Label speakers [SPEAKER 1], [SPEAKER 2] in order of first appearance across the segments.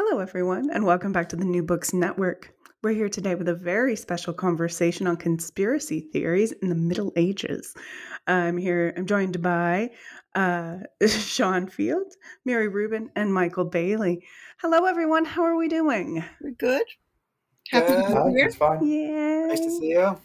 [SPEAKER 1] Hello, everyone, and welcome back to the New Books Network. We're here today with a very special conversation on conspiracy theories in the Middle Ages. I'm here, I'm joined by uh, Sean Field, Miri Rubin, and Michael Bailey. Hello, everyone. How are we doing?
[SPEAKER 2] We're good.
[SPEAKER 3] Happy good. to be here. It's fine.
[SPEAKER 1] Yeah.
[SPEAKER 3] Nice to see you.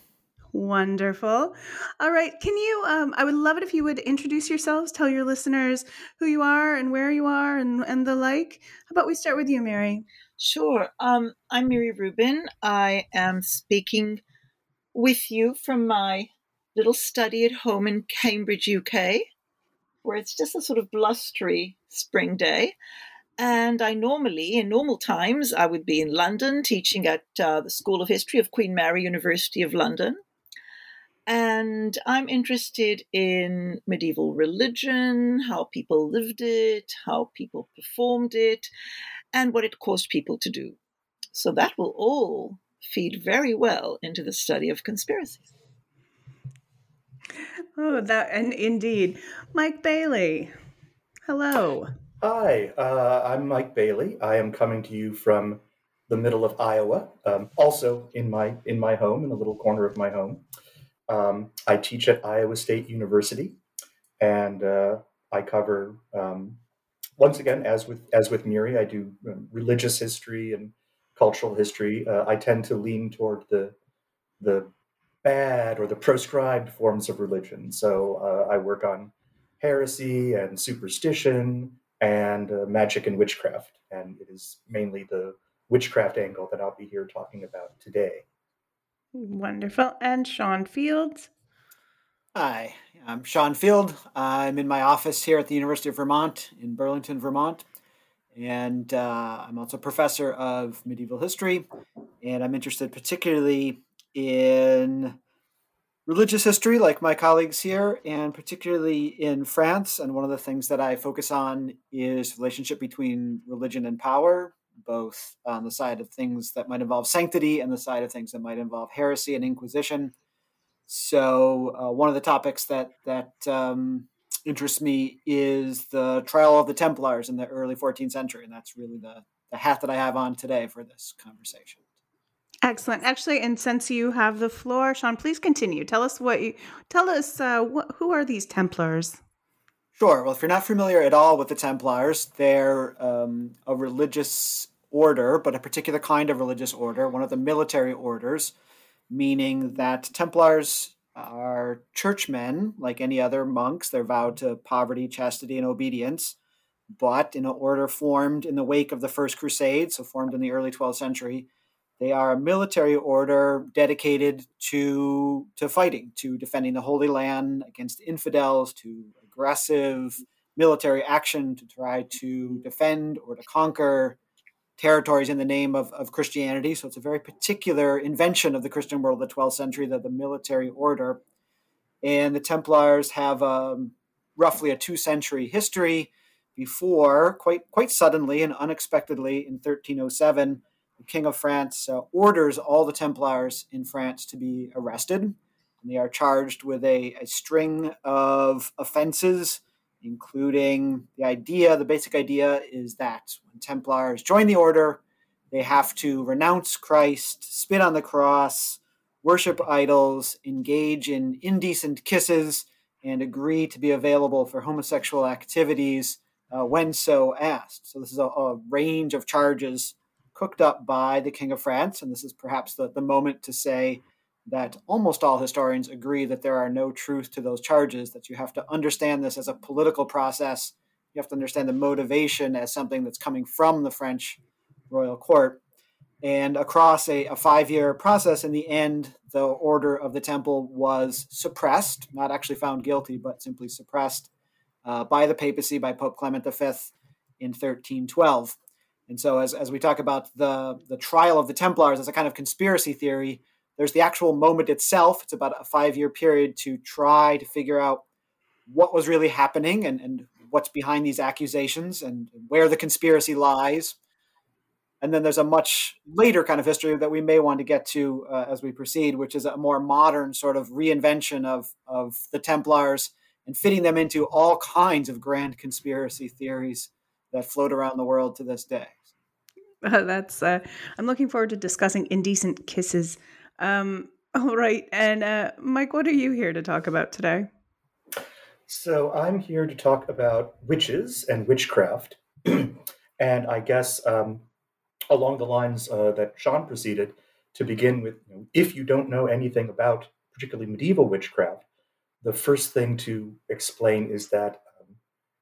[SPEAKER 1] Wonderful. All right. Can you, um, I would love it if you would introduce yourselves, tell your listeners who you are and where you are and, and the like. How about we start with you, Miri?
[SPEAKER 2] Sure. Um, I'm Miri Rubin. I am speaking with you from my little study at home in Cambridge, UK, where it's just a sort of blustery spring day. And I normally, in normal times, I would be in London teaching at uh, the School of History of Queen Mary University of London. And I'm interested in medieval religion, how people lived it, how people performed it, and what it caused people to do. So that will all feed very well into the study of conspiracies.
[SPEAKER 1] Oh, that and indeed, Mike Bailey. Hello.
[SPEAKER 4] Hi, uh, I'm Mike Bailey. I am coming to you from the middle of Iowa, um, also in my in my home, in a little corner of my home. Um, I teach at Iowa State University, and uh, I cover um, once again, as with as with Miri, I do um, religious history and cultural history. Uh, I tend to lean toward the the bad or the proscribed forms of religion. So uh, I work on heresy and superstition and uh, magic and witchcraft, and it is mainly the witchcraft angle that I'll be here talking about today.
[SPEAKER 1] Wonderful. And Sean Fields.
[SPEAKER 3] Hi, I'm Sean Field. I'm in my office here at the University of Vermont in Burlington, Vermont. And uh, I'm also professor of medieval history. And I'm interested particularly in religious history, like my colleagues here, and particularly in France. And one of the things that I focus on is relationship between religion and power, both on the side of things that might involve sanctity and the side of things that might involve heresy and inquisition. So uh, one of the topics that that um, interests me is the trial of the Templars in the early 14th century, and that's really the the hat that I have on today for this conversation.
[SPEAKER 1] Excellent. Actually, and since you have the floor, Sean, please continue. Tell us what you tell us. Uh, wh- who are these Templars?
[SPEAKER 3] Sure. Well, if you're not familiar at all with the Templars, they're um, a religious order, but a particular kind of religious order, one of the military orders, meaning that Templars are churchmen, like any other monks. They're vowed to poverty, chastity, and obedience, but in an order formed in the wake of the First Crusade, so formed in the early 12th century. They are a military order dedicated to to fighting, to defending the Holy Land against infidels, to aggressive military action to try to defend or to conquer territories in the name of, of Christianity. So it's a very particular invention of the Christian world of the 12th century, the, the military order. And the Templars have um, roughly a two century history before, quite, quite suddenly and unexpectedly in 1307, the King of France uh, orders all the Templars in France to be arrested. And they are charged with a, a string of offenses including the idea, the basic idea is that when Templars join the order, they have to renounce Christ, spit on the cross, worship idols, engage in indecent kisses, and agree to be available for homosexual activities uh, when so asked. So, this is a, a, range of charges cooked up by the King of France, and this is perhaps the, the moment to say that almost all historians agree that there are no truth to those charges, that you have to understand this as a political process. You have to understand the motivation as something that's coming from the French royal court. And across a, a five year process, in the end, the order of the temple was suppressed, not actually found guilty, but simply suppressed uh, by the papacy, by Pope Clement V. in 1312. And so, as, as we talk about the, the trial of the Templars as a kind of conspiracy theory, there's the actual moment itself. It's about a five year period to try to figure out what was really happening and, and what's behind these accusations and where the conspiracy lies. And then there's a much later kind of history that we may want to get to uh, as we proceed, which is a more modern sort of reinvention of, of the Templars and fitting them into all kinds of grand conspiracy theories that float around the world to this day.
[SPEAKER 1] Uh, that's uh, I'm looking forward to discussing indecent kisses. Um, all right, and uh, Mike, what are you here to talk about today?
[SPEAKER 4] So I'm here to talk about witches and witchcraft, and I guess um, along the lines uh, that Sean proceeded to begin with, you know, if you don't know anything about particularly medieval witchcraft, the first thing to explain is that um,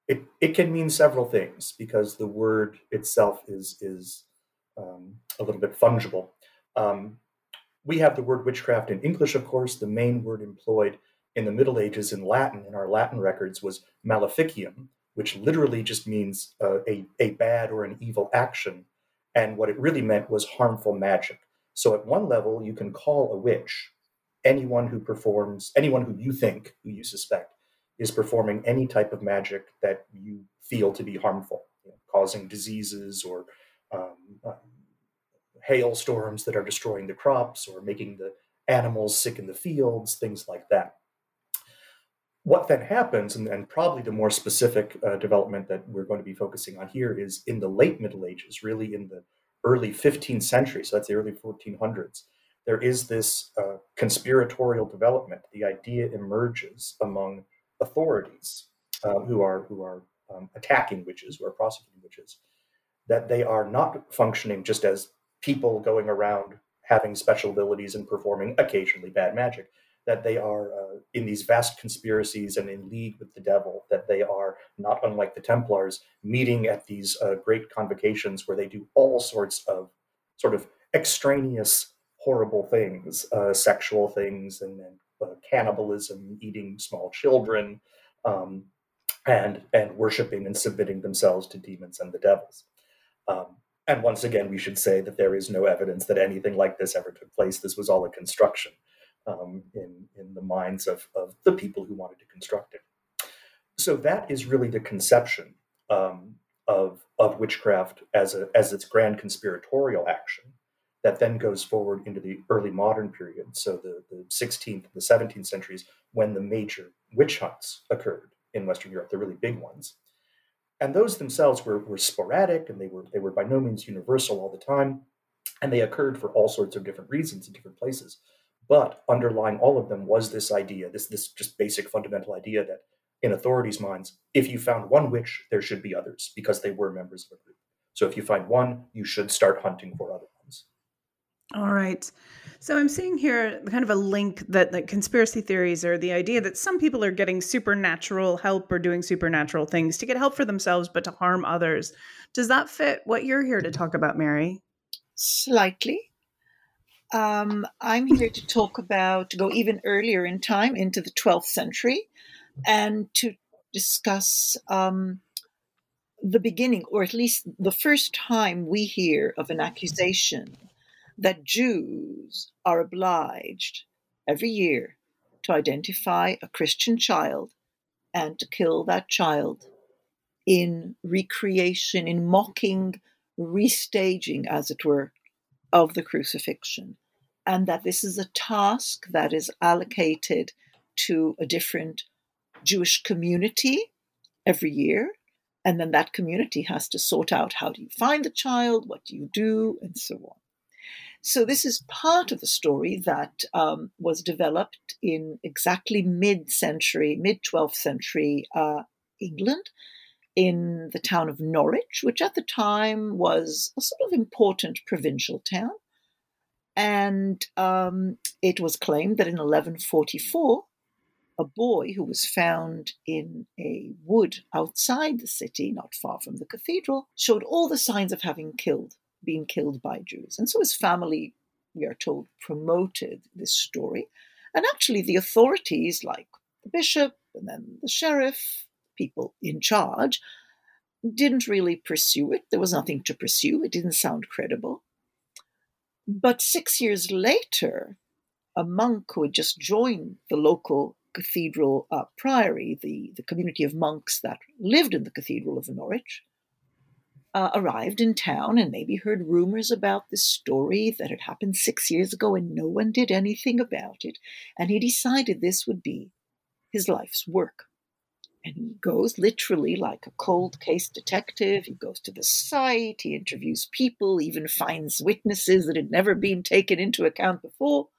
[SPEAKER 4] it, it can mean several things because the word itself is, is um, a little bit fungible. Um, we have the word witchcraft in English, of course. The main word employed in the Middle Ages in Latin, in our Latin records, was maleficium, which literally just means uh, a, a bad or an evil action. And what it really meant was harmful magic. So, at one level, you can call a witch anyone who performs, anyone who you think, who you suspect, is performing any type of magic that you feel to be harmful, you know, causing diseases or um, uh, hailstorms that are destroying the crops or making the animals sick in the fields, things like that. What then happens, and, and probably the more specific uh, development that we're going to be focusing on here, is in the late Middle Ages, really in the early 15th century, so that's the early 1400s, there is this uh, conspiratorial development. The idea emerges among authorities uh, who are who are um, attacking witches, who are prosecuting witches, that they are not functioning just as people going around having special abilities and performing occasionally bad magic that they are uh, in these vast conspiracies and in league with the devil, that they are not unlike the Templars, meeting at these uh, great convocations where they do all sorts of sort of extraneous, horrible things, uh, sexual things, and, uh, cannibalism, eating small children, um, and and worshiping and submitting themselves to demons and the devils. Um, and once again, we should say that there is no evidence that anything like this ever took place. This was all a construction um, in, in the minds of, of the people who wanted to construct it. So that is really the conception um, of, of witchcraft as, a, as its grand conspiratorial action that then goes forward into the early modern period, so the, the 16th, the 17th centuries, when the major witch hunts occurred in Western Europe, the really big ones. And those themselves were, were sporadic and they were, they were by no means universal all the time. And they occurred for all sorts of different reasons in different places. But underlying all of them was this idea, this this just basic fundamental idea that in authorities' minds, if you found one witch, there should be others because they were members of a group. So if you find one, you should start hunting for other ones.
[SPEAKER 1] All right. So I'm seeing here kind of a link that like conspiracy theories are the idea that some people are getting supernatural help or doing supernatural things to get help for themselves but to harm others. Does that fit what you're here to talk about, Miri?
[SPEAKER 2] Slightly. Um, I'm here to talk about, to go even earlier in time into the 12th century and to discuss um, the beginning, or at least the first time we hear of an accusation that Jews are obliged every year to identify a Christian child and to kill that child in recreation, in mocking, restaging, as it were, of the crucifixion and that this is a task that is allocated to a different Jewish community every year. And then that community has to sort out how do you find the child, what do you do, and so on. So, this is part of the story that um, was developed in exactly mid century, mid 12th century uh, England, in the town of Norwich, which at the time was a sort of important provincial town. And um, it was claimed that in 1144, a boy who was found in a wood outside the city, not far from the cathedral, showed all the signs of having killed, been killed by Jews. And so his family, we are told, promoted this story. And actually, the authorities, like the bishop and then the sheriff, people in charge, didn't really pursue it. There was nothing to pursue. It didn't sound credible. But six years later, a monk who had just joined the local cathedral uh, priory, the, the community of monks that lived in the Cathedral of Norwich, uh, arrived in town and maybe heard rumors about this story that had happened six years ago and no one did anything about it. And he decided this would be his life's work. And he goes literally like a cold case detective. He goes to the site, he interviews people, even finds witnesses that had never been taken into account before.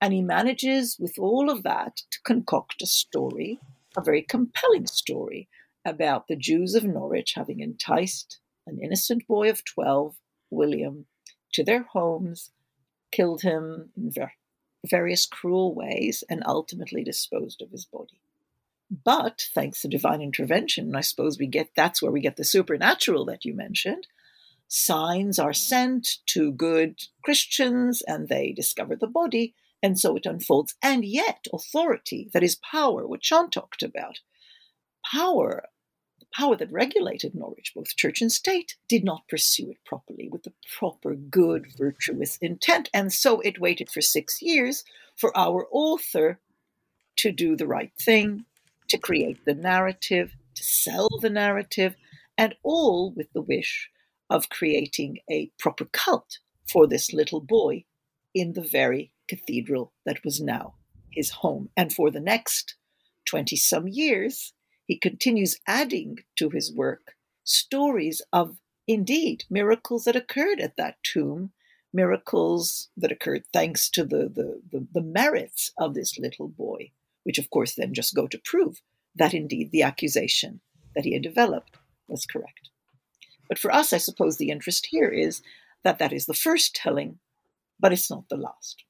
[SPEAKER 2] And he manages, with all of that, to concoct a story, a very compelling story, about the Jews of Norwich having enticed an innocent boy of 12, William, to their homes, killed him in various cruel ways, and ultimately disposed of his body. But thanks to divine intervention, and I suppose we get that's where we get the supernatural that you mentioned. Signs are sent to good Christians and they discover the body, and so it unfolds. And yet, authority, that is power, which Sean talked about, power, power that regulated Norwich, both church and state, did not pursue it properly with the proper, good, virtuous intent. And so it waited for six years for our author to do the right thing, to create the narrative, to sell the narrative, and all with the wish of creating a proper cult for this little boy in the very cathedral that was now his home. And for the next 20 some years, he continues adding to his work stories of indeed miracles that occurred at that tomb, miracles that occurred thanks to the, the, the, the merits of this little boy which of course then just go to prove that indeed the accusation that he had developed was correct. But for us, I suppose the interest here is that that is the first telling, but it's not the last.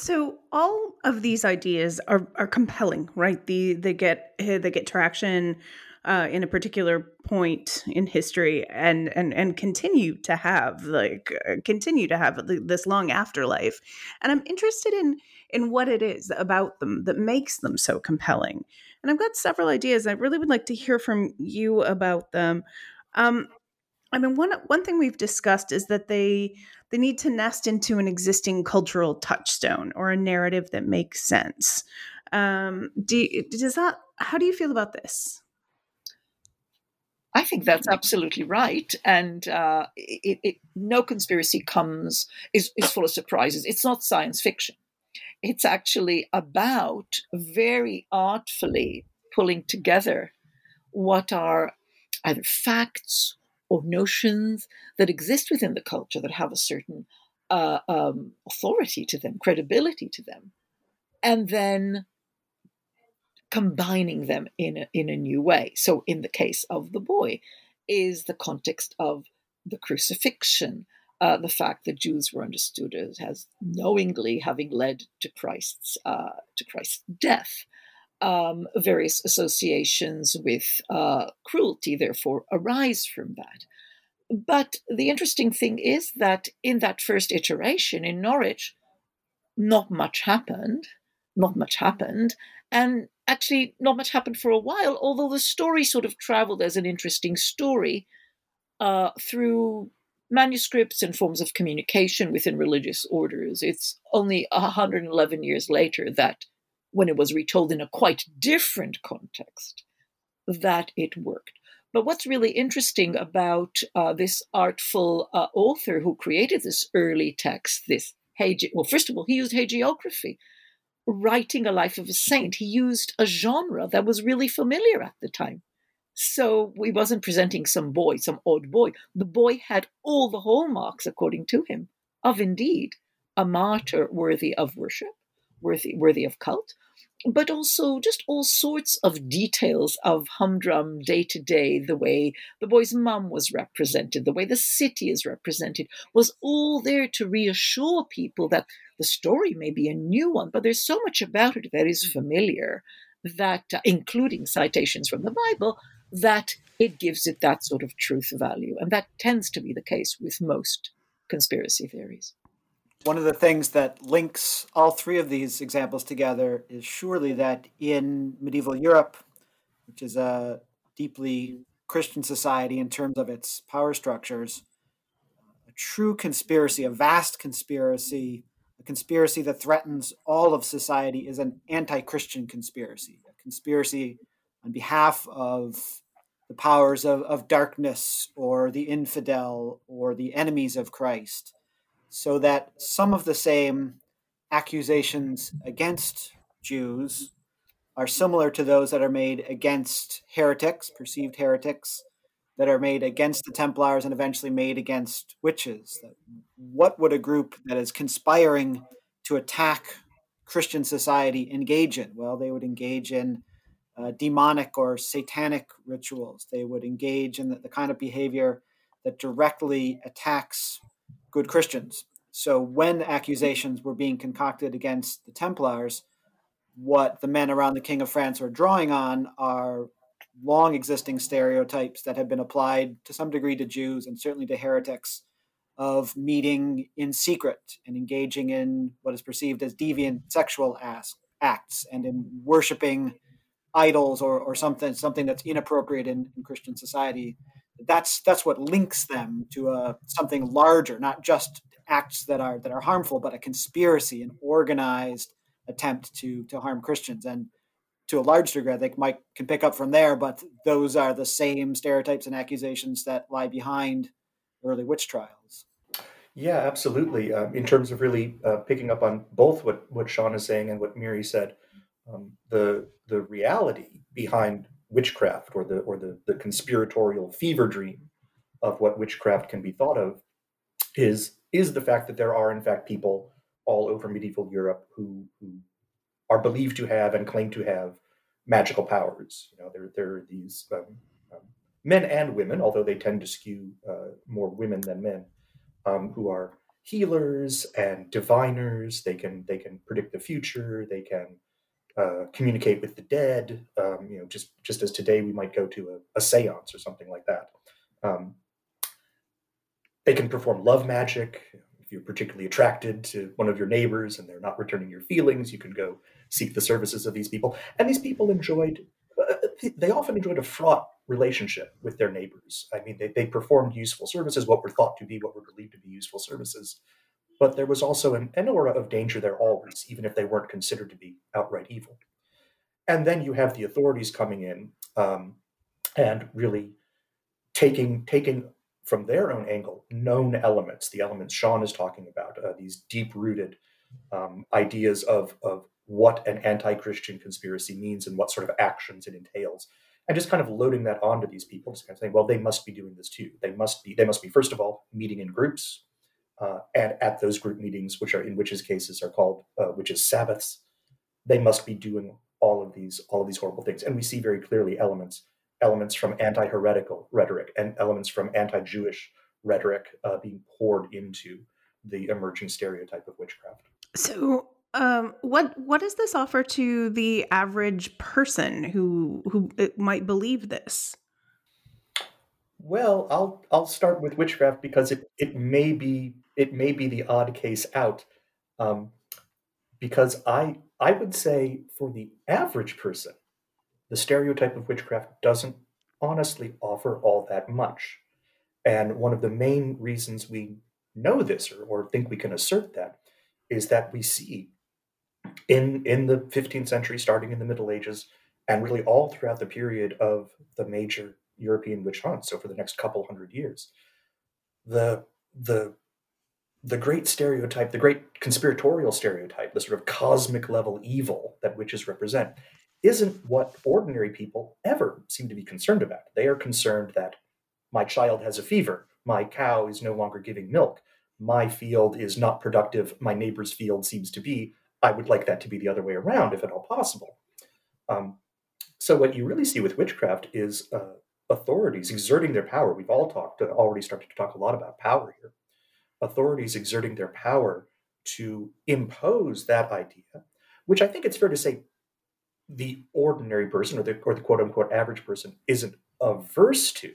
[SPEAKER 1] So all of these ideas are, are compelling, right? The they get they get traction uh, in a particular point in history, and and and continue to have like uh, continue to have this long afterlife. And I'm interested in in what it is about them that makes them so compelling. And I've got several ideas. I really would like to hear from you about them. Um, I mean, one one thing we've discussed is that they they need to nest into an existing cultural touchstone or a narrative that makes sense. Um, do does that? How do you feel about this?
[SPEAKER 2] I think that's absolutely right, and uh, it, it, no conspiracy comes is, is full of surprises. It's not science fiction. It's actually about very artfully pulling together what are either facts or notions that exist within the culture that have a certain uh, um, authority to them, credibility to them, and then combining them in a, in a new way. So, in the case of the boy, is the context of the crucifixion, uh, the fact that Jews were understood as, as knowingly having led to Christ's uh, to Christ's death. Um, various associations with uh, cruelty, therefore, arise from that. But the interesting thing is that in that first iteration in Norwich, not much happened. Not much happened. And actually, not much happened for a while, although the story sort of traveled as an interesting story uh, through manuscripts and forms of communication within religious orders. It's only 111 years later that, when it was retold in a quite different context, that it worked. But what's really interesting about uh, this artful uh, author who created this early text, this hagi- well, first of all, he used hagiography, writing a life of a saint. He used a genre that was really familiar at the time. So he wasn't presenting some boy, some odd boy. The boy had all the hallmarks, according to him, of indeed a martyr worthy of worship, worthy, worthy of cult, but also just all sorts of details of humdrum day to day, the way the boy's mum was represented, the way the city is represented, was all there to reassure people that the story may be a new one, but there's so much about it that is familiar that, uh, including citations from the Bible, that it gives it that sort of truth value. And that tends to be the case with most conspiracy theories.
[SPEAKER 3] One of the things that links all three of these examples together is surely that in medieval Europe, which is a deeply Christian society in terms of its power structures, a true conspiracy, a vast conspiracy, a conspiracy that threatens all of society is an anti Christian conspiracy, a conspiracy on behalf of the powers of, of darkness or the infidel or the enemies of Christ, so that some of the same accusations against Jews are similar to those that are made against heretics, perceived heretics, that are made against the Templars and eventually made against witches. What would a group that is conspiring to attack Christian society engage in? Well, they would engage in uh, demonic or satanic rituals. They would engage in the, the kind of behavior that directly attacks good Christians. So when accusations were being concocted against the Templars, what the men around the King of France were drawing on are long existing stereotypes that have been applied to some degree to Jews and certainly to heretics of meeting in secret and engaging in what is perceived as deviant sexual acts and in worshiping idols or, or something something that's inappropriate in, in Christian society. That's that's what links them to a something larger, not just acts that are that are harmful, but a conspiracy, an organized attempt to to harm Christians. And to a large degree, I think Mike can pick up from there. But those are the same stereotypes and accusations that lie behind early witch trials.
[SPEAKER 4] Yeah, absolutely. Um, in terms of really uh, picking up on both what what Sean is saying and what Miri said, um, the the reality behind witchcraft or the or the, the conspiratorial fever dream of what witchcraft can be thought of is is the fact that there are in fact people all over medieval Europe who who are believed to have and claim to have magical powers. You know, there there are these um, um, men and women, although they tend to skew uh, more women than men, um, who are healers and diviners. They can they can predict the future. They can uh, communicate with the dead. Um, you know, just just as today we might go to a, a séance or something like that. Um, they can perform love magic. If you're particularly attracted to one of your neighbors and they're not returning your feelings, you can go seek the services of these people. And these people enjoyed. Uh, they often enjoyed a fraught relationship with their neighbors. I mean, they, they performed useful services, what were thought to be, what were believed to be useful services but there was also an, an aura of danger there always, even if they weren't considered to be outright evil. And then you have the authorities coming in um, and really taking taking from their own angle known elements, the elements Sean is talking about, uh, these deep rooted um, ideas of of what an anti-Christian conspiracy means and what sort of actions it entails, and just kind of loading that onto these people, just kind of saying, well, they must be doing this too. They must be. They must be first of all meeting in groups uh, and at those group meetings, which are in witches' cases are called uh, witches' sabbaths, they must be doing all of these all of these horrible things. And we see very clearly elements elements from anti-heretical rhetoric and elements from anti-Jewish rhetoric uh, being poured into the emerging stereotype of witchcraft.
[SPEAKER 1] So, um, what what does this offer to the average person who who uh, might believe this?
[SPEAKER 4] Well, I'll I'll start with witchcraft because it, it may be it may be the odd case out, um, because I I would say for the average person, the stereotype of witchcraft doesn't honestly offer all that much, and one of the main reasons we know this or, or think we can assert that is that we see in in the 15th century, starting in the Middle Ages, and really all throughout the period of the major European witch hunts. So for the next couple hundred years, the the the great stereotype, the great conspiratorial stereotype, the sort of cosmic level evil that witches represent, isn't what ordinary people ever seem to be concerned about. They are concerned that my child has a fever, my cow is no longer giving milk, my field is not productive, my neighbor's field seems to be. I would like that to be the other way around, if at all possible. Um, so what you really see with witchcraft is uh, authorities exerting their power. We've all talked, uh, already started to talk a lot about power here. Authorities exerting their power to impose that idea, which I think it's fair to say the ordinary person or the, or the quote unquote average person isn't averse to,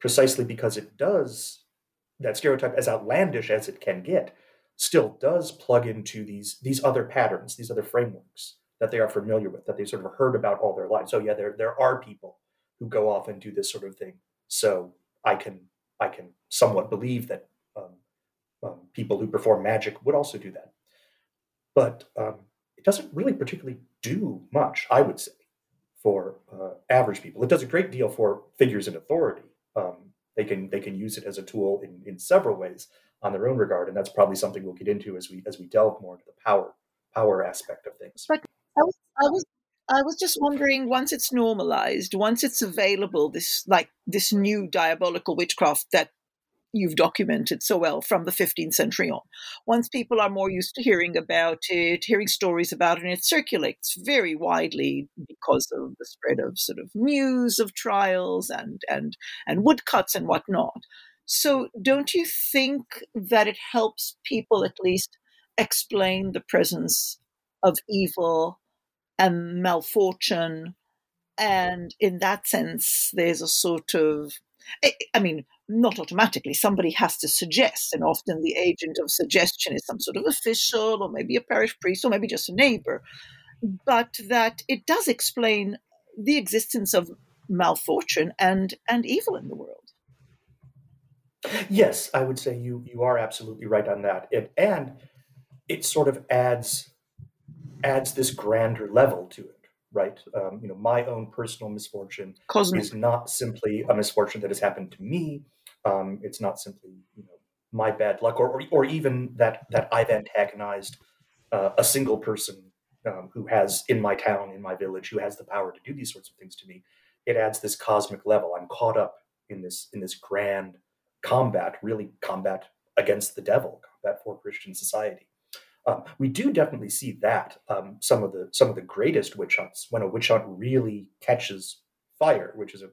[SPEAKER 4] precisely because it does, that stereotype, as outlandish as it can get, still does plug into these, these other patterns, these other frameworks that they are familiar with, that they sort of heard about all their lives. So, yeah, there, there are people who go off and do this sort of thing. So I can I can somewhat believe that um, people who perform magic would also do that. But um, it doesn't really particularly do much, I would say, for uh, average people. It does a great deal for figures in authority. Um, they can they can use it as a tool in, in several ways on their own regard, and that's probably something we'll get into as we as we delve more into the power power aspect of things.
[SPEAKER 2] But I was, I was I was just wondering once it's normalized, once it's available, this like this new diabolical witchcraft that you've documented so well from the 15th century on. Once people are more used to hearing about it, hearing stories about it, and it circulates very widely because of the spread of sort of news of trials and and and woodcuts and whatnot. So don't you think that it helps people at least explain the presence of evil and malfortune? And in that sense, there's a sort of I mean, not automatically. Somebody has to suggest, and often the agent of suggestion is some sort of official, or maybe a parish priest, or maybe just a neighbor. But that it does explain the existence of malfortune and and evil in the world.
[SPEAKER 4] Yes, I would say you you are absolutely right on that. It, and it sort of adds adds this grander level to it right? Um, you know, my own personal misfortune Cosmic. is not simply a misfortune that has happened to me. Um, it's not simply you know my bad luck, or or, or even that that I've antagonized uh, a single person um, who has in my town, in my village, who has the power to do these sorts of things to me. It adds this cosmic level. I'm caught up in this in this grand combat, really combat against the devil, combat for Christian society. Um, we do definitely see that um, some of the some of the greatest witch hunts when a witch hunt really catches fire, which is an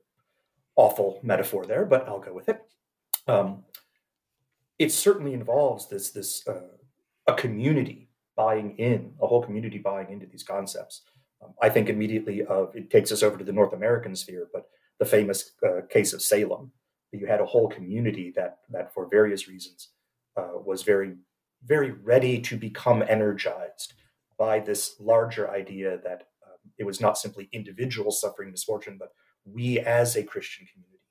[SPEAKER 4] awful metaphor there, but I'll go with it. Um, it certainly involves this this uh, a community buying in, a whole community buying into these concepts. Um, I think immediately of it takes us over to the North American sphere, but the famous uh, case of Salem, you had a whole community that that for various reasons uh, was very very ready to become energized by this larger idea that um, it was not simply individuals suffering misfortune, but we as a Christian community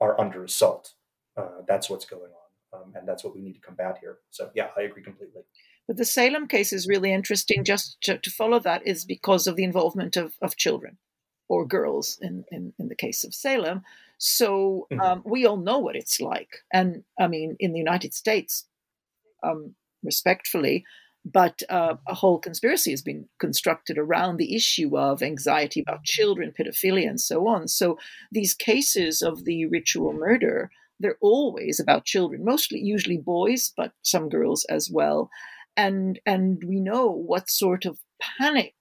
[SPEAKER 4] are under assault. Uh, that's what's going on. Um, and that's what we need to combat here. So, yeah, I agree completely.
[SPEAKER 2] But the Salem case is really interesting. Just to, to follow that is because of the involvement of, of children or girls in, in, in the case of Salem. So mm-hmm. um, we all know what it's like. And I mean, in the United States, um, respectfully, but uh, a whole conspiracy has been constructed around the issue of anxiety about children, pedophilia, and so on. So these cases of the ritual murder, they're always about children, mostly usually boys, but some girls as well. And and we know what sort of panic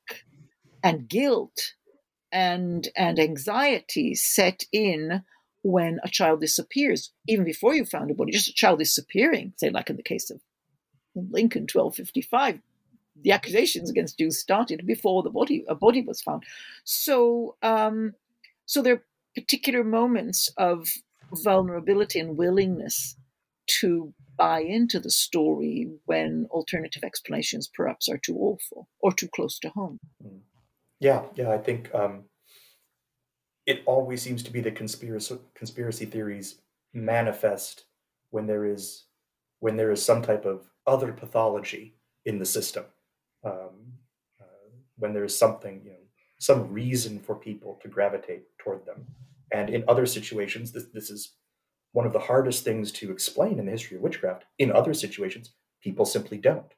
[SPEAKER 2] and guilt and and anxiety set in when a child disappears, even before you found a body, just a child disappearing, say like in the case of Lincoln 1255, the accusations against Jews started before the body a body was found. So um, so there are particular moments of vulnerability and willingness to buy into the story when alternative explanations perhaps are too awful or too close to home. Mm.
[SPEAKER 4] Yeah, yeah, I think um, it always seems to be that conspiracy conspiracy theories manifest when there is when there is some type of other pathology in the system. Um, uh, when there is something, you know, some reason for people to gravitate toward them. And in other situations, this, this is one of the hardest things to explain in the history of witchcraft. In other situations, people simply don't.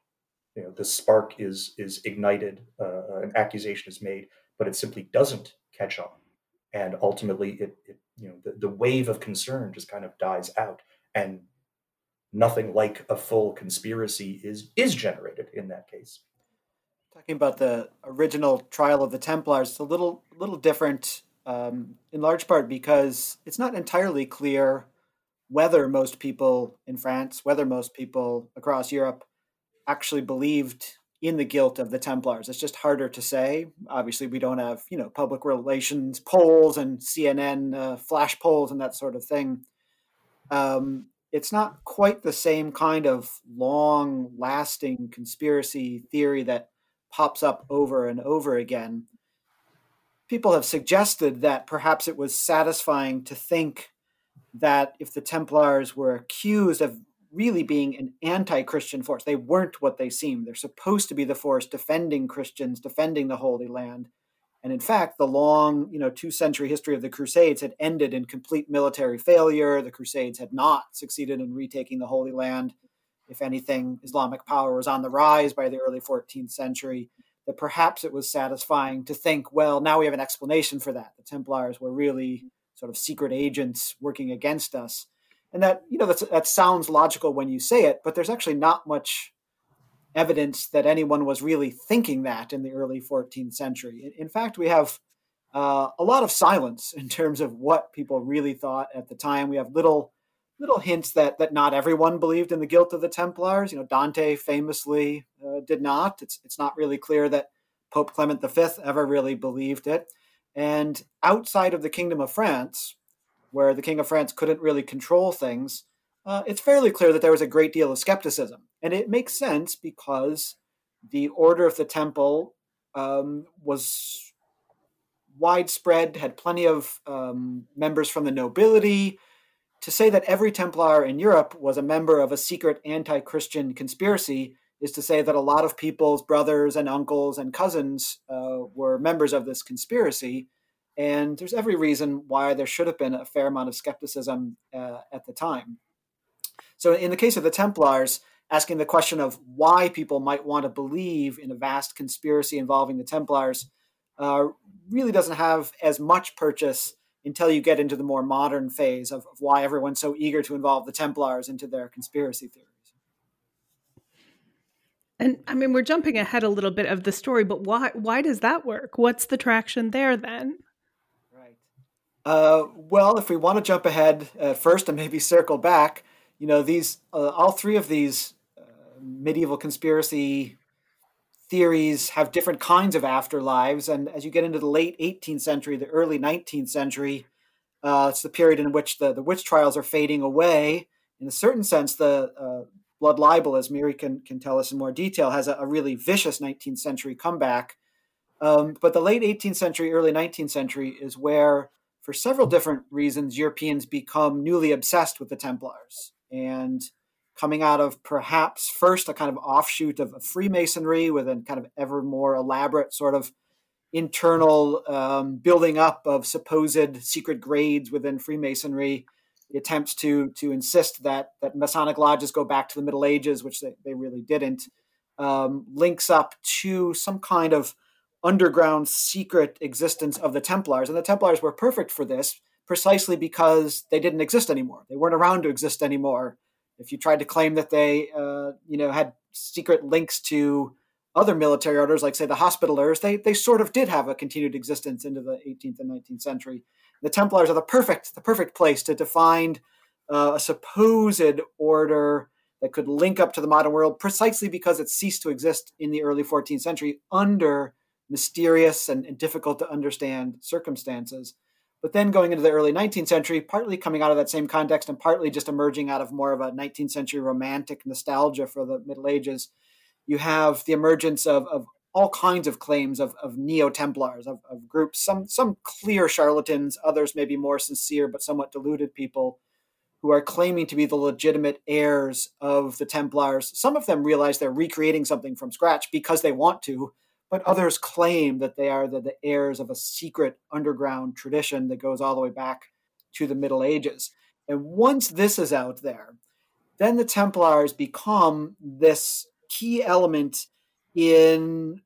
[SPEAKER 4] You know, the spark is is ignited, uh, an accusation is made, but it simply doesn't catch on, and ultimately, it, it you know the, the wave of concern just kind of dies out, and nothing like a full conspiracy is is generated in that case.
[SPEAKER 3] Talking about the original trial of the Templars, it's a little little different, um, in large part because it's not entirely clear whether most people in France, whether most people across Europe, actually believed in the guilt of the Templars. It's just harder to say. Obviously, we don't have you know public relations polls and CNN uh, flash polls and that sort of thing. Um, it's not quite the same kind of long lasting conspiracy theory that pops up over and over again. People have suggested that perhaps it was satisfying to think that if the Templars were accused of really being an anti Christian force, they weren't what they seemed. They're supposed to be the force defending Christians, defending the Holy Land. And in fact, the long, you know, two century history of the Crusades had ended in complete military failure. The Crusades had not succeeded in retaking the Holy Land. If anything, Islamic power was on the rise by the early 14th century. That perhaps it was satisfying to think, well, now we have an explanation for that. The Templars were really sort of secret agents working against us. And that, you know, that sounds logical when you say it, but there's actually not much evidence that anyone was really thinking that in the early 14th century. In fact, we have uh, a lot of silence in terms of what people really thought at the time. We have little little hints that that not everyone believed in the guilt of the Templars. You know, Dante famously uh, did not. It's it's not really clear that Pope Clement V ever really believed it. And outside of the Kingdom of France, where the King of France couldn't really control things, uh, it's fairly clear that there was a great deal of skepticism. And it makes sense because the Order of the Temple um, was widespread, had plenty of um, members from the nobility. To say that every Templar in Europe was a member of a secret anti Christian conspiracy is to say that a lot of people's brothers and uncles and cousins uh, were members of this conspiracy. And there's every reason why there should have been a fair amount of skepticism uh, at the time. So, in the case of the Templars, asking the question of why people might want to believe in a vast conspiracy involving the Templars uh, really doesn't have as much purchase until you get into the more modern phase of, of why everyone's so eager to involve the Templars into their conspiracy theories.
[SPEAKER 1] And I mean, we're jumping ahead a little bit of the story, but why why does that work? What's the traction there then?
[SPEAKER 3] Right. Uh, well, if we want to jump ahead uh, first and maybe circle back, you know these uh, all three of these uh, medieval conspiracy theories have different kinds of afterlives and as you get into the late 18th century the early 19th century uh, it's the period in which the, the witch trials are fading away. In a certain sense the uh, blood libel as miri can, can tell us in more detail has a, a really vicious 19th century comeback. Um, but the late 18th century early 19th century is where for several different reasons europeans become newly obsessed with the templars. And coming out of perhaps first a kind of offshoot of Freemasonry with a kind of ever more elaborate sort of internal um, building up of supposed secret grades within Freemasonry. The attempts to to insist that that Masonic lodges go back to the Middle Ages, which they, they really didn't, um, links up to some kind of underground secret existence of the Templars. And the Templars were perfect for this precisely because they didn't exist anymore. They weren't around to exist anymore. If you tried to claim that they, uh, you know, had secret links to other military orders, like say the Hospitallers, they they sort of did have a continued existence into the 18th and 19th century. The Templars are the perfect the perfect place to define uh, a supposed order that could link up to the modern world, precisely because it ceased to exist in the early 14th century under mysterious and, and difficult to understand circumstances. But then going into the early 19th century, partly coming out of that same context and partly just emerging out of more of a 19th century romantic nostalgia for the Middle Ages, you have the emergence of, of all kinds of claims of, of neo Templars, of, of, groups, some, some clear charlatans, others maybe more sincere but somewhat deluded people who are claiming to be the legitimate heirs of the Templars. Some of them realize they're recreating something from scratch because they want to, but others claim that they are the, the heirs of a secret underground tradition that goes all the way back to the Middle Ages. And once this is out there, then the Templars become this key element in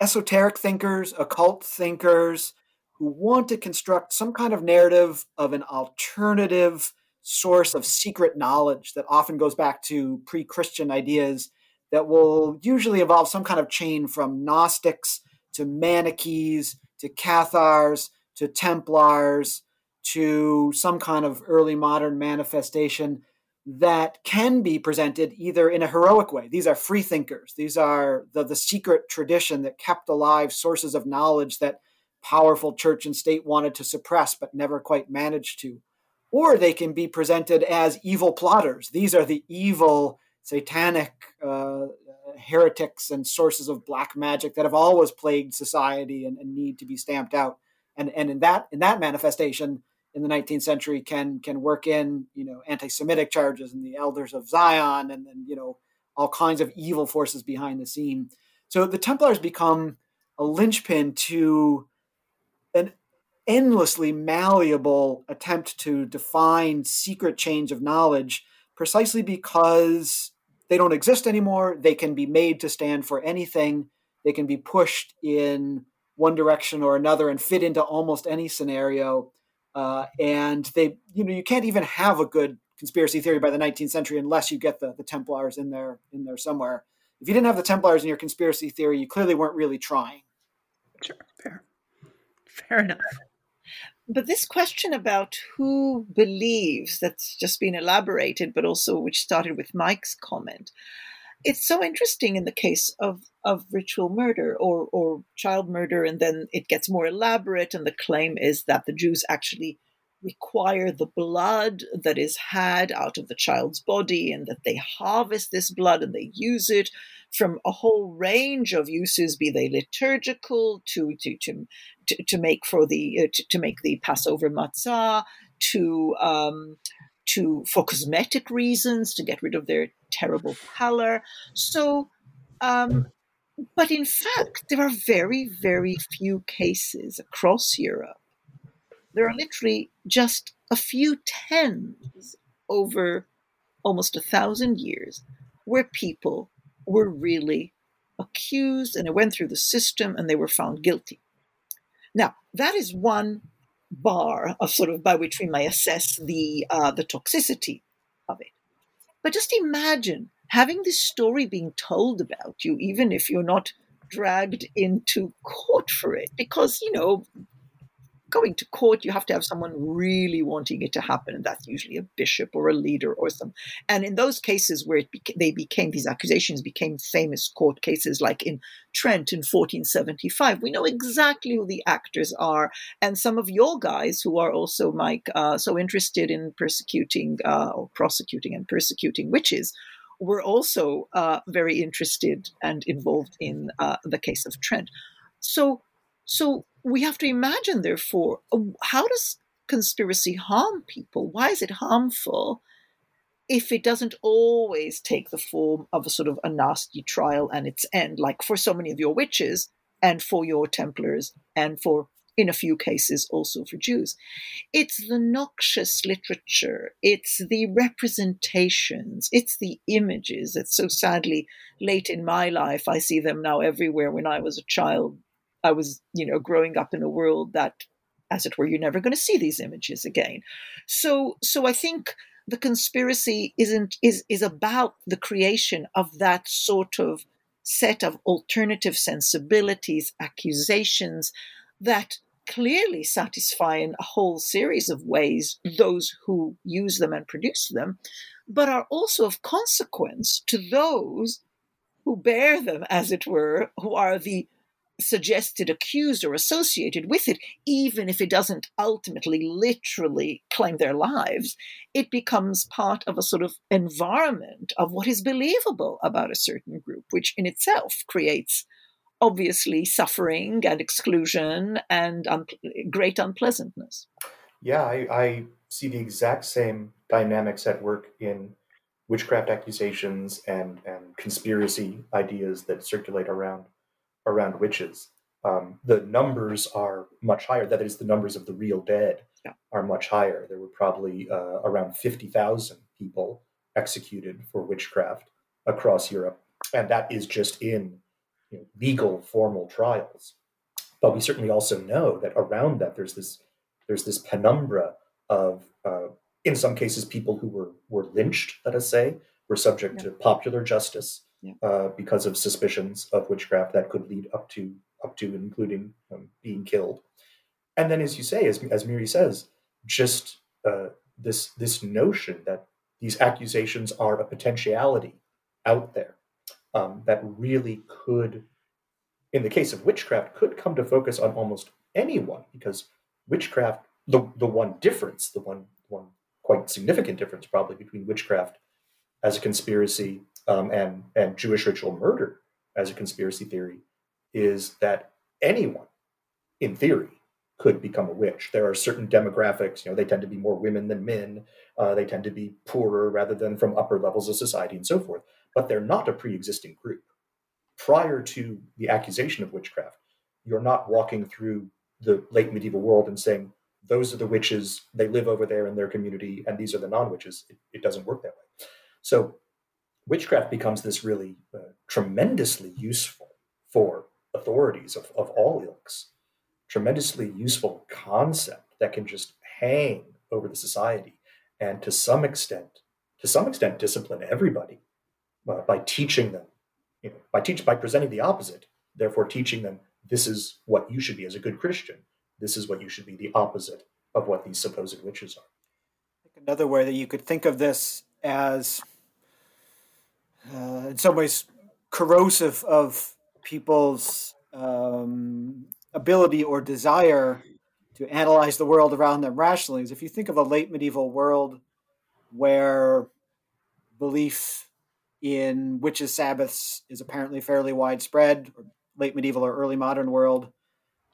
[SPEAKER 3] esoteric thinkers, occult thinkers who want to construct some kind of narrative of an alternative source of secret knowledge that often goes back to pre Christian ideas that will usually involve some kind of chain from Gnostics to Manichees to Cathars to Templars to some kind of early modern manifestation that can be presented either in a heroic way. These are free thinkers. These are the, the secret tradition that kept alive sources of knowledge that powerful church and state wanted to suppress but never quite managed to. Or they can be presented as evil plotters. These are the evil satanic uh, heretics and sources of black magic that have always plagued society and, and need to be stamped out. And and in that in that manifestation in the 19th century can can work in you know anti-Semitic charges and the elders of Zion and then you know all kinds of evil forces behind the scene. So the Templars become a linchpin to an endlessly malleable attempt to define secret change of knowledge precisely because they don't exist anymore. They can be made to stand for anything. They can be pushed in one direction or another and fit into almost any scenario. Uh, and they, you know, you can't even have a good conspiracy theory by the 19th century unless you get the, the Templars in there in there somewhere. If you didn't have the Templars in your conspiracy theory, you clearly weren't really trying.
[SPEAKER 1] Sure, fair, fair enough.
[SPEAKER 2] But this question about who believes that's just been elaborated, but also which started with Mike's comment, it's so interesting in the case of, of ritual murder or, or child murder, and then it gets more elaborate, and the claim is that the Jews actually require the blood that is had out of the child's body and that they harvest this blood and they use it from a whole range of uses be they liturgical to to to to, to make for the uh, to, to, make the passover matzah to um, to for cosmetic reasons to get rid of their terrible pallor. So um, but in fact there are very very few cases across europe there are literally just a few tens over almost a thousand years where people were really accused and it went through the system and they were found guilty. Now, that is one bar of sort of by which we may assess the uh, the toxicity of it. But just imagine having this story being told about you, even if you're not dragged into court for it, because you know going to court, you have to have someone really wanting it to happen, and that's usually a bishop or a leader or some. And in those cases where it beca- they became these accusations became famous court cases, like in Trent in 1475, we know exactly who the actors are, and some of your guys who are also Mike uh, so interested in persecuting uh, or prosecuting and persecuting witches were also uh, very interested and involved in uh, the case of Trent. So, so we have to imagine, therefore, how does conspiracy harm people? Why is it harmful if it doesn't always take the form of a sort of a nasty trial and its end, like for so many of your witches and for your Templars and for, in a few cases, also for Jews? It's the noxious literature, it's the representations, it's the images that so sadly late in my life, I see them now everywhere. When I was a child, I was, you know, growing up in a world that, as it were, you're never going to see these images again. So, so I think the conspiracy isn't is is about the creation of that sort of set of alternative sensibilities, accusations that clearly satisfy in a whole series of ways those who use them and produce them, but are also of consequence to those who bear them, as it were, who are the suggested accused or associated with it, even if it doesn't ultimately literally claim their lives, it becomes part of a sort of environment of what is believable about a certain group, which in itself creates obviously suffering and exclusion and un- great unpleasantness.
[SPEAKER 4] Yeah, I, I see the exact same dynamics at work in witchcraft accusations and, and conspiracy ideas that circulate around around witches. Um, the numbers are much higher. That is, the numbers of the real dead yeah. are much higher. There were probably uh, around 50,000 people executed for witchcraft across Europe. And that is just in you know, legal, formal trials. But we certainly also know that around that, there's this, there's this penumbra of, uh, in some cases, people who were, were lynched, let us say, were subject yeah. to popular justice yeah. uh, because of suspicions of witchcraft that could lead up to up to including um, being killed. And then, as you say, as as Miri says, just uh, this this notion that these accusations are a potentiality out there um, that really could, in the case of witchcraft, could come to focus on almost anyone because witchcraft. The the one difference, the one one quite significant difference probably between witchcraft as a conspiracy um, and and Jewish ritual murder as a conspiracy theory is that anyone, in theory, could become a witch. There are certain demographics, you know, they tend to be more women than men. Uh, they tend to be poorer rather than from upper levels of society and so forth. But they're not a pre-existing group. Prior to the accusation of witchcraft, you're not walking through the late medieval world and saying those are the witches. They live over there in their community, and these are the non-witches. It, it doesn't work that way. So, witchcraft becomes this really uh, tremendously useful for authorities of, of all ilks. Tremendously useful concept that can just hang over the society and to some extent to some extent discipline everybody uh, by teaching them you know by teach by presenting the opposite therefore teaching them this is what you should be as a good christian. This is what you should be the opposite of what these supposed witches are.
[SPEAKER 3] Another way that you could think of this as uh, in some ways corrosive of people's um, ability or desire to analyze the world around them rationally. Is if you think of a late medieval world where belief in witches' sabbaths is apparently fairly widespread, late medieval or early modern world,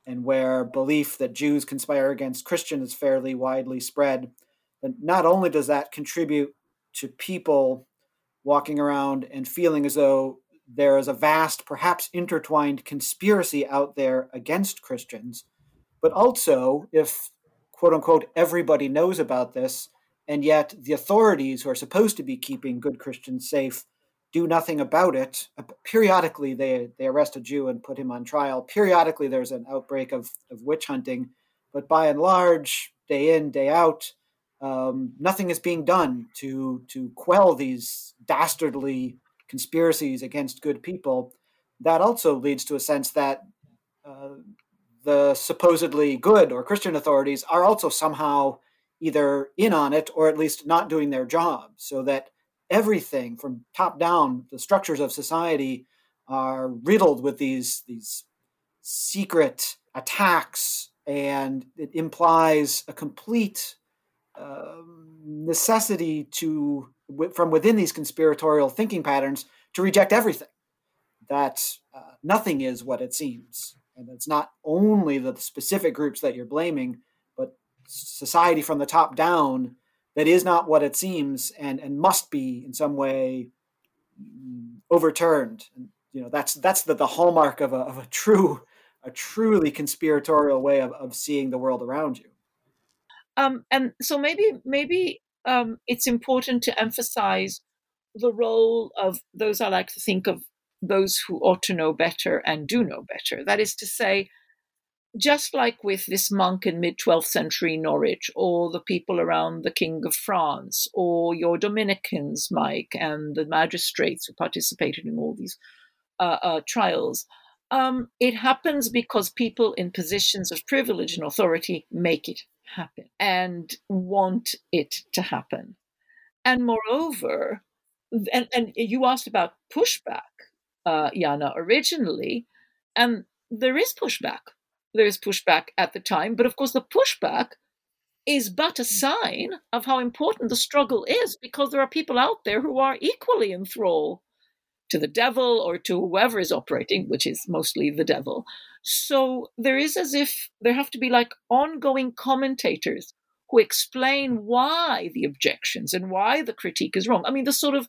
[SPEAKER 3] and where belief that Jews conspire against Christians is fairly widely spread, then not only does that contribute to people walking around and feeling as though there is a vast, perhaps intertwined conspiracy out there against Christians. But also, if quote unquote everybody knows about this, and yet the authorities who are supposed to be keeping good Christians safe do nothing about it. Periodically, they, they arrest a Jew and put him on trial. Periodically, there's an outbreak of, of witch hunting. But by and large, day in, day out, um, nothing is being done to, to quell these dastardly conspiracies against good people, that also leads to a sense that uh, the supposedly good or Christian authorities are also somehow either in on it or at least not doing their job, so that everything from top down, the structures of society are riddled with these these secret attacks, and it implies a complete uh, necessity to from within these conspiratorial thinking patterns to reject everything. That uh, nothing is what it seems. And it's not only the specific groups that you're blaming, but society from the top down that is not what it seems and, and must be in some way mm, overturned. And, you know, that's that's the, the hallmark of a, of a true, a truly conspiratorial way of, of seeing the world around you.
[SPEAKER 2] Um, and so maybe maybe um, it's important to emphasize the role of those I like to think of those who ought to know better and do know better. That is to say, just like with this monk in mid 12th century Norwich, or the people around the King of France, or your Dominicans, Mike, and the magistrates who participated in all these uh, uh, trials, um, it happens because people in positions of privilege and authority make it happen and want it to happen. And moreover, and, and you asked about pushback, uh, Jana, originally, and there is pushback. There is pushback at the time, but of course, the pushback is but a sign of how important the struggle is because there are people out there who are equally in thrall to the devil or to whoever is operating, which is mostly the devil. So there is as if there have to be like ongoing commentators who explain why the objections and why the critique is wrong. I mean, the sort of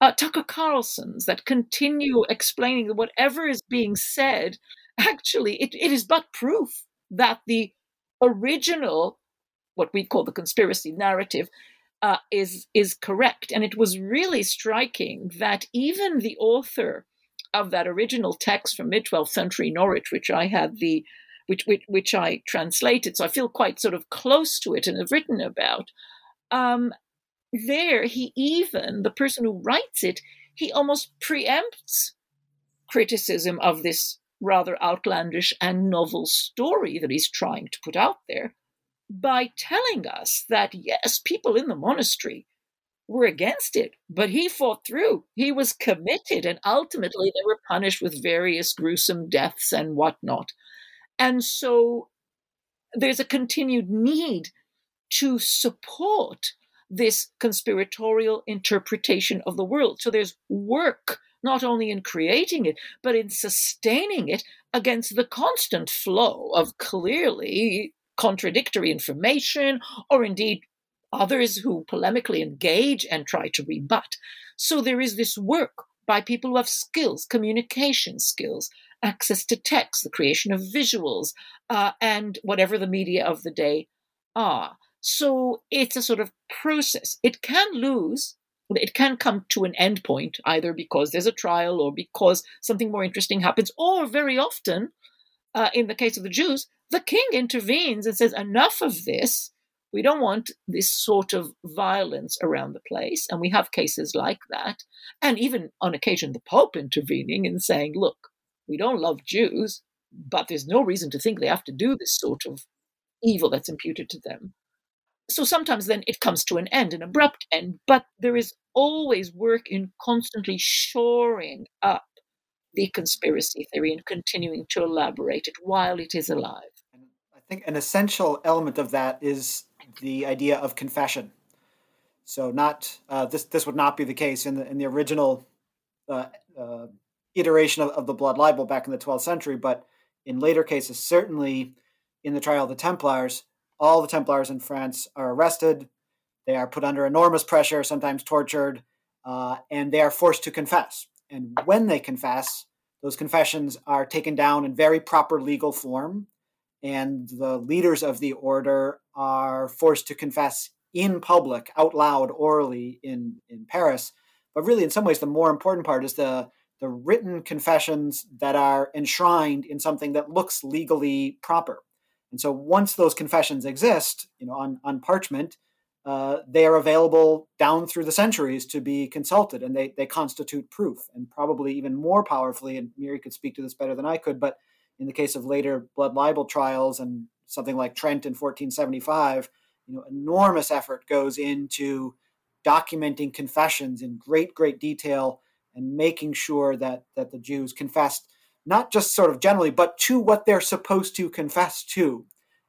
[SPEAKER 2] uh, Tucker Carlsons that continue explaining that whatever is being said, actually, it, it is but proof that the original, what we call the conspiracy narrative, uh, is is correct. And it was really striking that even the author of that original text from mid 12th century Norwich, which I had the which, which, which I translated, so I feel quite sort of close to it and have written about. Um, there, he even the person who writes it, he almost preempts criticism of this rather outlandish and novel story that he's trying to put out there by telling us that yes, people in the monastery were against it, but he fought through. He was committed, and ultimately they were punished with various gruesome deaths and whatnot. And so there's a continued need to support this conspiratorial interpretation of the world. So there's work not only in creating it, but in sustaining it against the constant flow of clearly contradictory information, or indeed others who polemically engage and try to rebut. So there is this work by people who have skills, communication skills, access to text, the creation of visuals, uh, and whatever the media of the day are. So it's a sort of process. It can lose, it can come to an end point, either because there's a trial or because something more interesting happens, or very often, uh, in the case of the Jews, the king intervenes and says, enough of this. We don't want this sort of violence around the place. And we have cases like that. And even on occasion, the Pope intervening and saying, look, we don't love Jews, but there's no reason to think they have to do this sort of evil that's imputed to them. So sometimes then it comes to an end, an abrupt end, but there is always work in constantly shoring up the conspiracy theory and continuing to elaborate it while it is alive.
[SPEAKER 3] I think an essential element of that is the idea of confession. So, not uh, this. This would not be the case in the in the original uh, uh, iteration of, of, the blood libel back in the 12th century, but in later cases, certainly in the trial of the Templars, all the Templars in France are arrested. They are put under enormous pressure, sometimes tortured, uh, and they are forced to confess. And when they confess, those confessions are taken down in very proper legal form, and the leaders of the order are forced to confess in public, out loud, orally in, in Paris. But really, in some ways, the more important part is the the written confessions that are enshrined in something that looks legally proper. And so once those confessions exist, you know, on, on parchment, uh, they are available down through the centuries to be consulted and they, they constitute proof. And probably even more powerfully, and Miri could speak to this better than I could, but in the case of later blood libel trials and something like Trent in 1475, you know, enormous effort goes into documenting confessions in great, great detail and making sure that that the Jews confessed not just sort of generally, but to what they're supposed to confess to,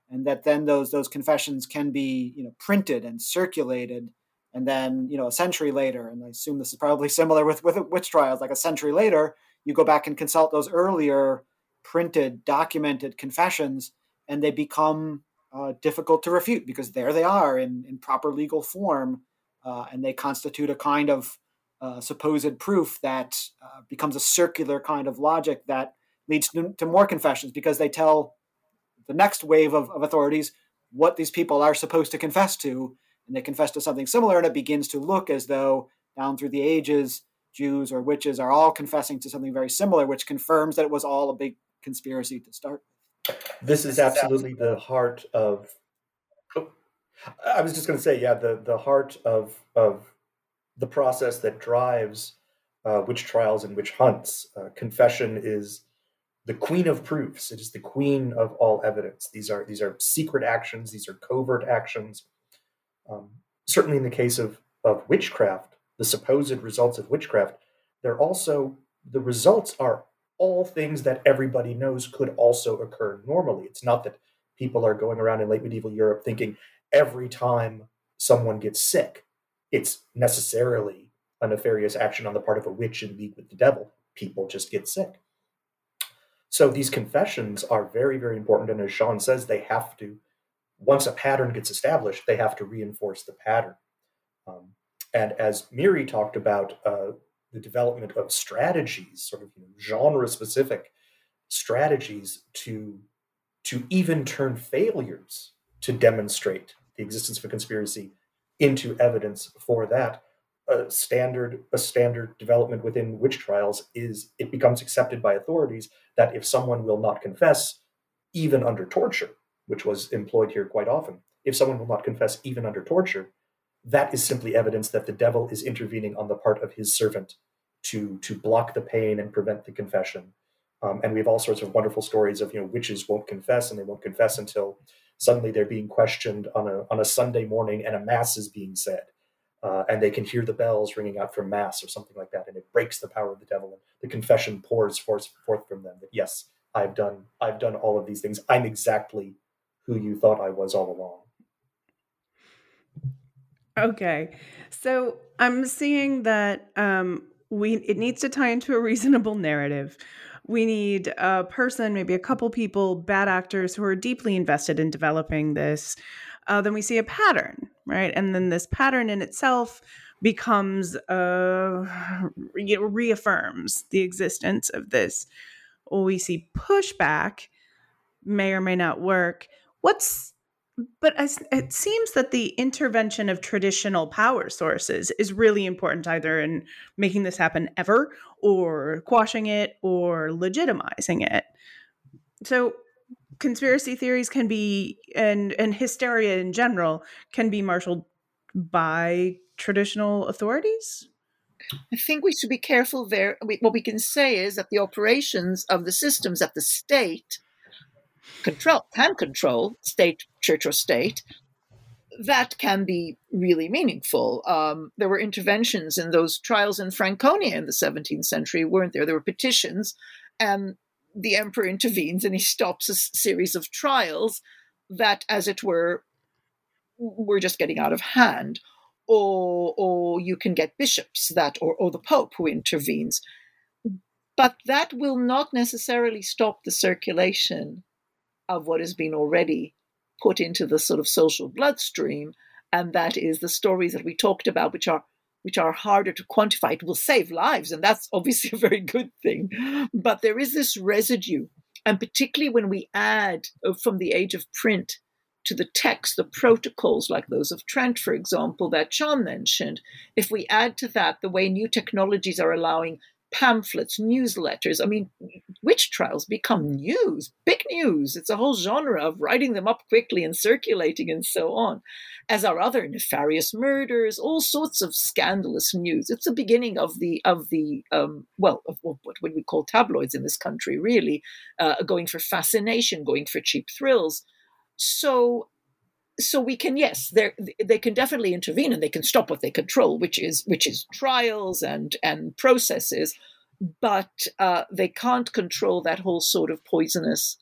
[SPEAKER 3] and that then those those confessions can be you know printed and circulated, and then you know a century later, and I assume this is probably similar with with witch trials, like a century later, you go back and consult those earlier printed, documented confessions, and they become uh, difficult to refute because there they are in in proper legal form, uh, and they constitute a kind of uh, supposed proof that uh, becomes a circular kind of logic that leads to, to, more confessions because they tell the next wave of, of authorities what these people are supposed to confess to, and they confess to something similar, and it begins to look as though down through the ages, Jews or witches are all confessing to something very similar, which confirms that it was all a big conspiracy to start. With.
[SPEAKER 4] This is absolutely the heart of. Oh, I was just going to say, yeah, the the heart of of the process that drives uh, witch trials and witch hunts. Uh, confession is the queen of proofs. It is the queen of all evidence. These are these are secret actions. These are covert actions. Um, certainly, in the case of of witchcraft, the supposed results of witchcraft, they're also the results are all things that everybody knows could also occur normally. It's not that people are going around in late medieval Europe thinking every time someone gets sick, it's necessarily a nefarious action on the part of a witch in league with the devil. People just get sick. So these confessions are very, very important. And as Sean says, they have to, once a pattern gets established, they have to reinforce the pattern. Um, and as Miri talked about uh, the development of strategies, sort of you know, genre-specific strategies to to even turn failures to demonstrate the existence of a conspiracy into evidence for that. A standard a standard development within witch trials is it becomes accepted by authorities that if someone will not confess, even under torture, which was employed here quite often, if someone will not confess even under torture, that is simply evidence that the devil is intervening on the part of his servant to to block the pain and prevent the confession. Um, and we have all sorts of wonderful stories of you know witches won't confess and they won't confess until suddenly they're being questioned on a on a Sunday morning and a mass is being said. Uh, and they can hear the bells ringing out from mass or something like that, and it breaks the power of the devil. And the confession pours forth, forth from them that yes, I've done I've done all of these things. I'm exactly who you thought I was all along.
[SPEAKER 1] Okay. So I'm seeing that um, we it needs to tie into a reasonable narrative. We need a person, maybe a couple people, bad actors who are deeply invested in developing this. Uh, then we see a pattern, right? And then this pattern in itself becomes uh, re- reaffirms the existence of this. We see pushback may or may not work. What's but it seems that the intervention of traditional power sources is really important either in making this happen ever or quashing it or legitimizing it so conspiracy theories can be and and hysteria in general can be marshaled by traditional authorities
[SPEAKER 2] I think we should be careful there. What we can say is that the operations of the systems that the state control can control state, church, or state, that can be really meaningful. Um, there were interventions in those trials in Franconia in the 17th century, weren't there? There were petitions, and the emperor intervenes and he stops a series of trials that, as it were, were just getting out of hand. Or, or you can get bishops that, or, or the pope who intervenes. But that will not necessarily stop the circulation of what has been already put into the sort of social bloodstream, and that is the stories that we talked about, which are which are harder to quantify. It will save lives, and that's obviously a very good thing. But there is this residue, and particularly when we add uh, from the age of print to the text, the protocols like those of Trent, for example, that John mentioned, if we add to that the way new technologies are allowing pamphlets, newsletters. I mean, witch trials become news, big news. It's a whole genre of writing them up quickly and circulating and so on, as are other nefarious murders, all sorts of scandalous news. It's the beginning of the of the um, well of what we call tabloids in this country, really, uh, going for fascination, going for cheap thrills. So so we can yes they can definitely intervene and they can stop what they control which is which is trials and and processes but uh, they can't control that whole sort of poisonous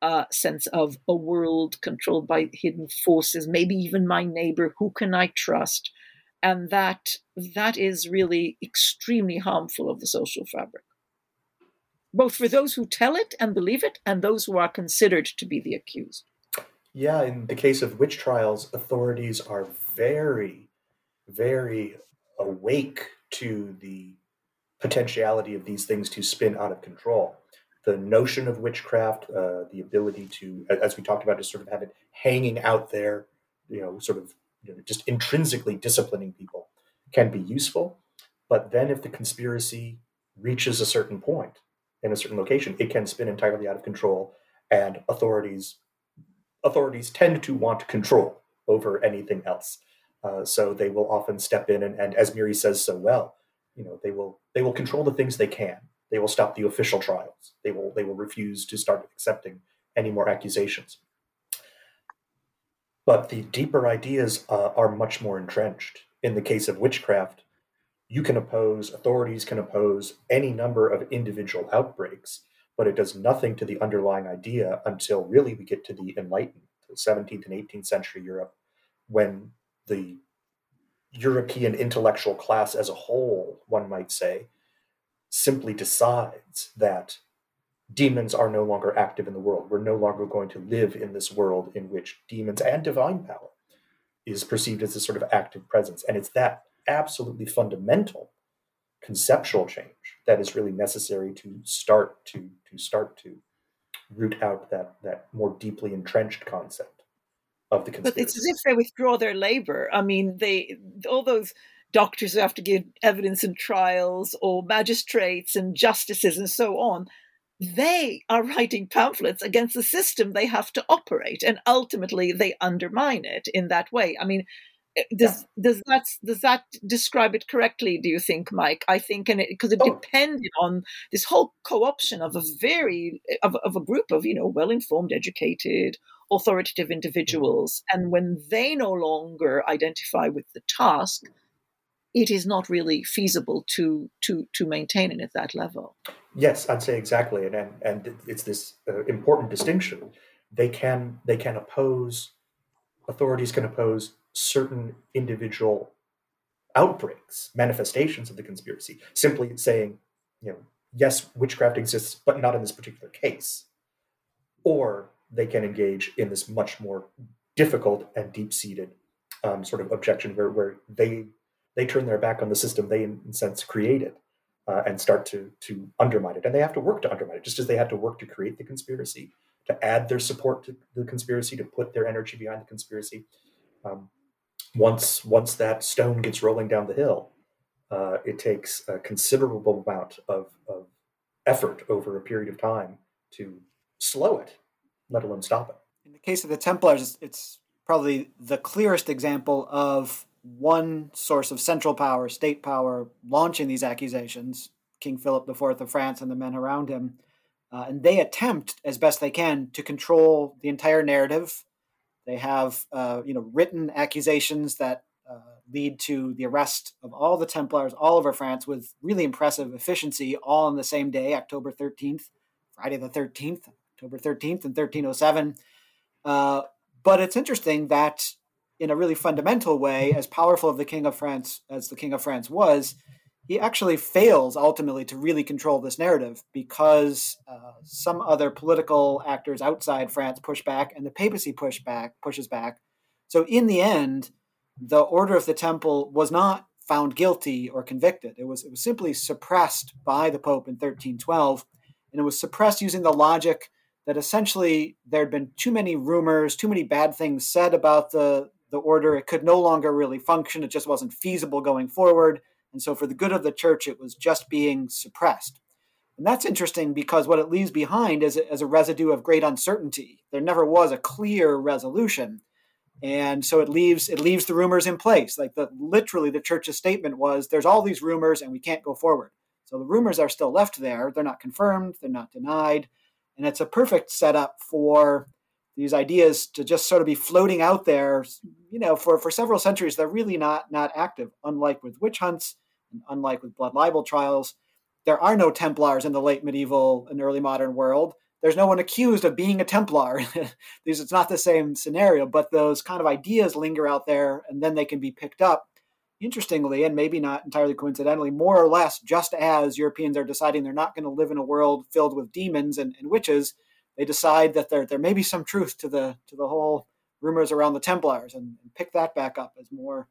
[SPEAKER 2] uh, sense of a world controlled by hidden forces maybe even my neighbor who can i trust? And that that is really extremely harmful of the social fabric both for those who tell it and believe it and those who are considered to be the accused
[SPEAKER 4] yeah, in the case of witch trials, authorities are very, very awake to the potentiality of these things to spin out of control. The notion of witchcraft, uh, the ability to, as we talked about, to sort of have it hanging out there, you know, sort of you know, just intrinsically disciplining people can be useful. But then if the conspiracy reaches a certain point in a certain location, it can spin entirely out of control and authorities authorities tend to want control over anything else. Uh, so they will often step in and, and, as Miri says so well, you know, they will they will control the things they can. They will stop the official trials. They will they will refuse to start accepting any more accusations. But the deeper ideas uh, are much more entrenched. In the case of witchcraft, you can oppose, authorities can oppose any number of individual outbreaks, but it does nothing to the underlying idea until really we get to the Enlightened, the 17th and 18th century Europe, when the European intellectual class as a whole, one might say, simply decides that demons are no longer active in the world. We're no longer going to live in this world in which demons and divine power is perceived as a sort of active presence. And it's that absolutely fundamental conceptual change that is really necessary to start to to start to root out that that more deeply entrenched concept of the conspiracy.
[SPEAKER 2] But it's as if they withdraw their labor. I mean, they all those doctors who have to give evidence in trials, or magistrates and justices and so on. They are writing pamphlets against the system they have to operate, and ultimately they undermine it in that way. I mean, does yeah. does that does that describe it correctly do you think mike? I think and because it, it oh. depended on this whole co-option of a very of, of a group of you know well informed educated authoritative individuals. And when they no longer identify with the task it is not really feasible to to to maintain it at that level.
[SPEAKER 4] Yes i'd say exactly. And and, and it's this uh, important distinction. They can they can oppose authorities can oppose certain individual outbreaks, manifestations of the conspiracy, simply saying, you know, yes, witchcraft exists, but not in this particular case. Or they can engage in this much more difficult and deep-seated um, sort of objection where, where they they turn their back on the system they in, in sense created uh, and start to to undermine it and they have to work to undermine it just as they had to work to create the conspiracy to add their support to the conspiracy to put their energy behind the conspiracy um, once once that stone gets rolling down the hill uh, it takes a considerable amount of, of effort over a period of time to slow it let alone stop it
[SPEAKER 3] in the case of the templars it's probably the clearest example of one source of central power, state power, launching these accusations, King Philip IV of France and the men around him. Uh, and they attempt as best they can to control the entire narrative. They have, uh, you know, written accusations that uh, lead to the arrest of all the Templars all over France with really impressive efficiency, all on the same day, October 13th, Friday the 13th, October 13th, and 1307. But it's interesting that, in a really fundamental way, as powerful of the King of France as the King of France was, he actually fails ultimately to really control this narrative because uh, some other political actors outside France push back and the papacy push back, pushes back. So in the end, the Order of the Temple was not found guilty or convicted. It was it was simply suppressed by the Pope in 1312, and it was suppressed using the logic that essentially there had been too many rumors, too many bad things said about the, the order. It could no longer really function. It just wasn't feasible going forward. And so, for the good of the church, it was just being suppressed. And that's interesting because what it leaves behind is, is a residue of great uncertainty. There never was a clear resolution. And so it leaves it leaves the rumors in place. Like the literally the church's statement was there's all these rumors and we can't go forward. So the rumors are still left there. They're not confirmed, they're not denied. And it's a perfect setup for these ideas to just sort of be floating out there, mm-hmm. you know, for, for several centuries. They're really not not active, unlike with witch hunts and unlike with blood libel trials. There are no Templars in the late medieval and early modern world. There's no one accused of being a Templar. it's not the same scenario, but those kind of ideas linger out there and then they can be picked up interestingly, and maybe not entirely coincidentally, more or less just as Europeans are deciding they're not going to live in a world filled with demons and, and, witches, they decide that there there may be some truth to the to the whole rumors around the Templars and, and pick that back up as more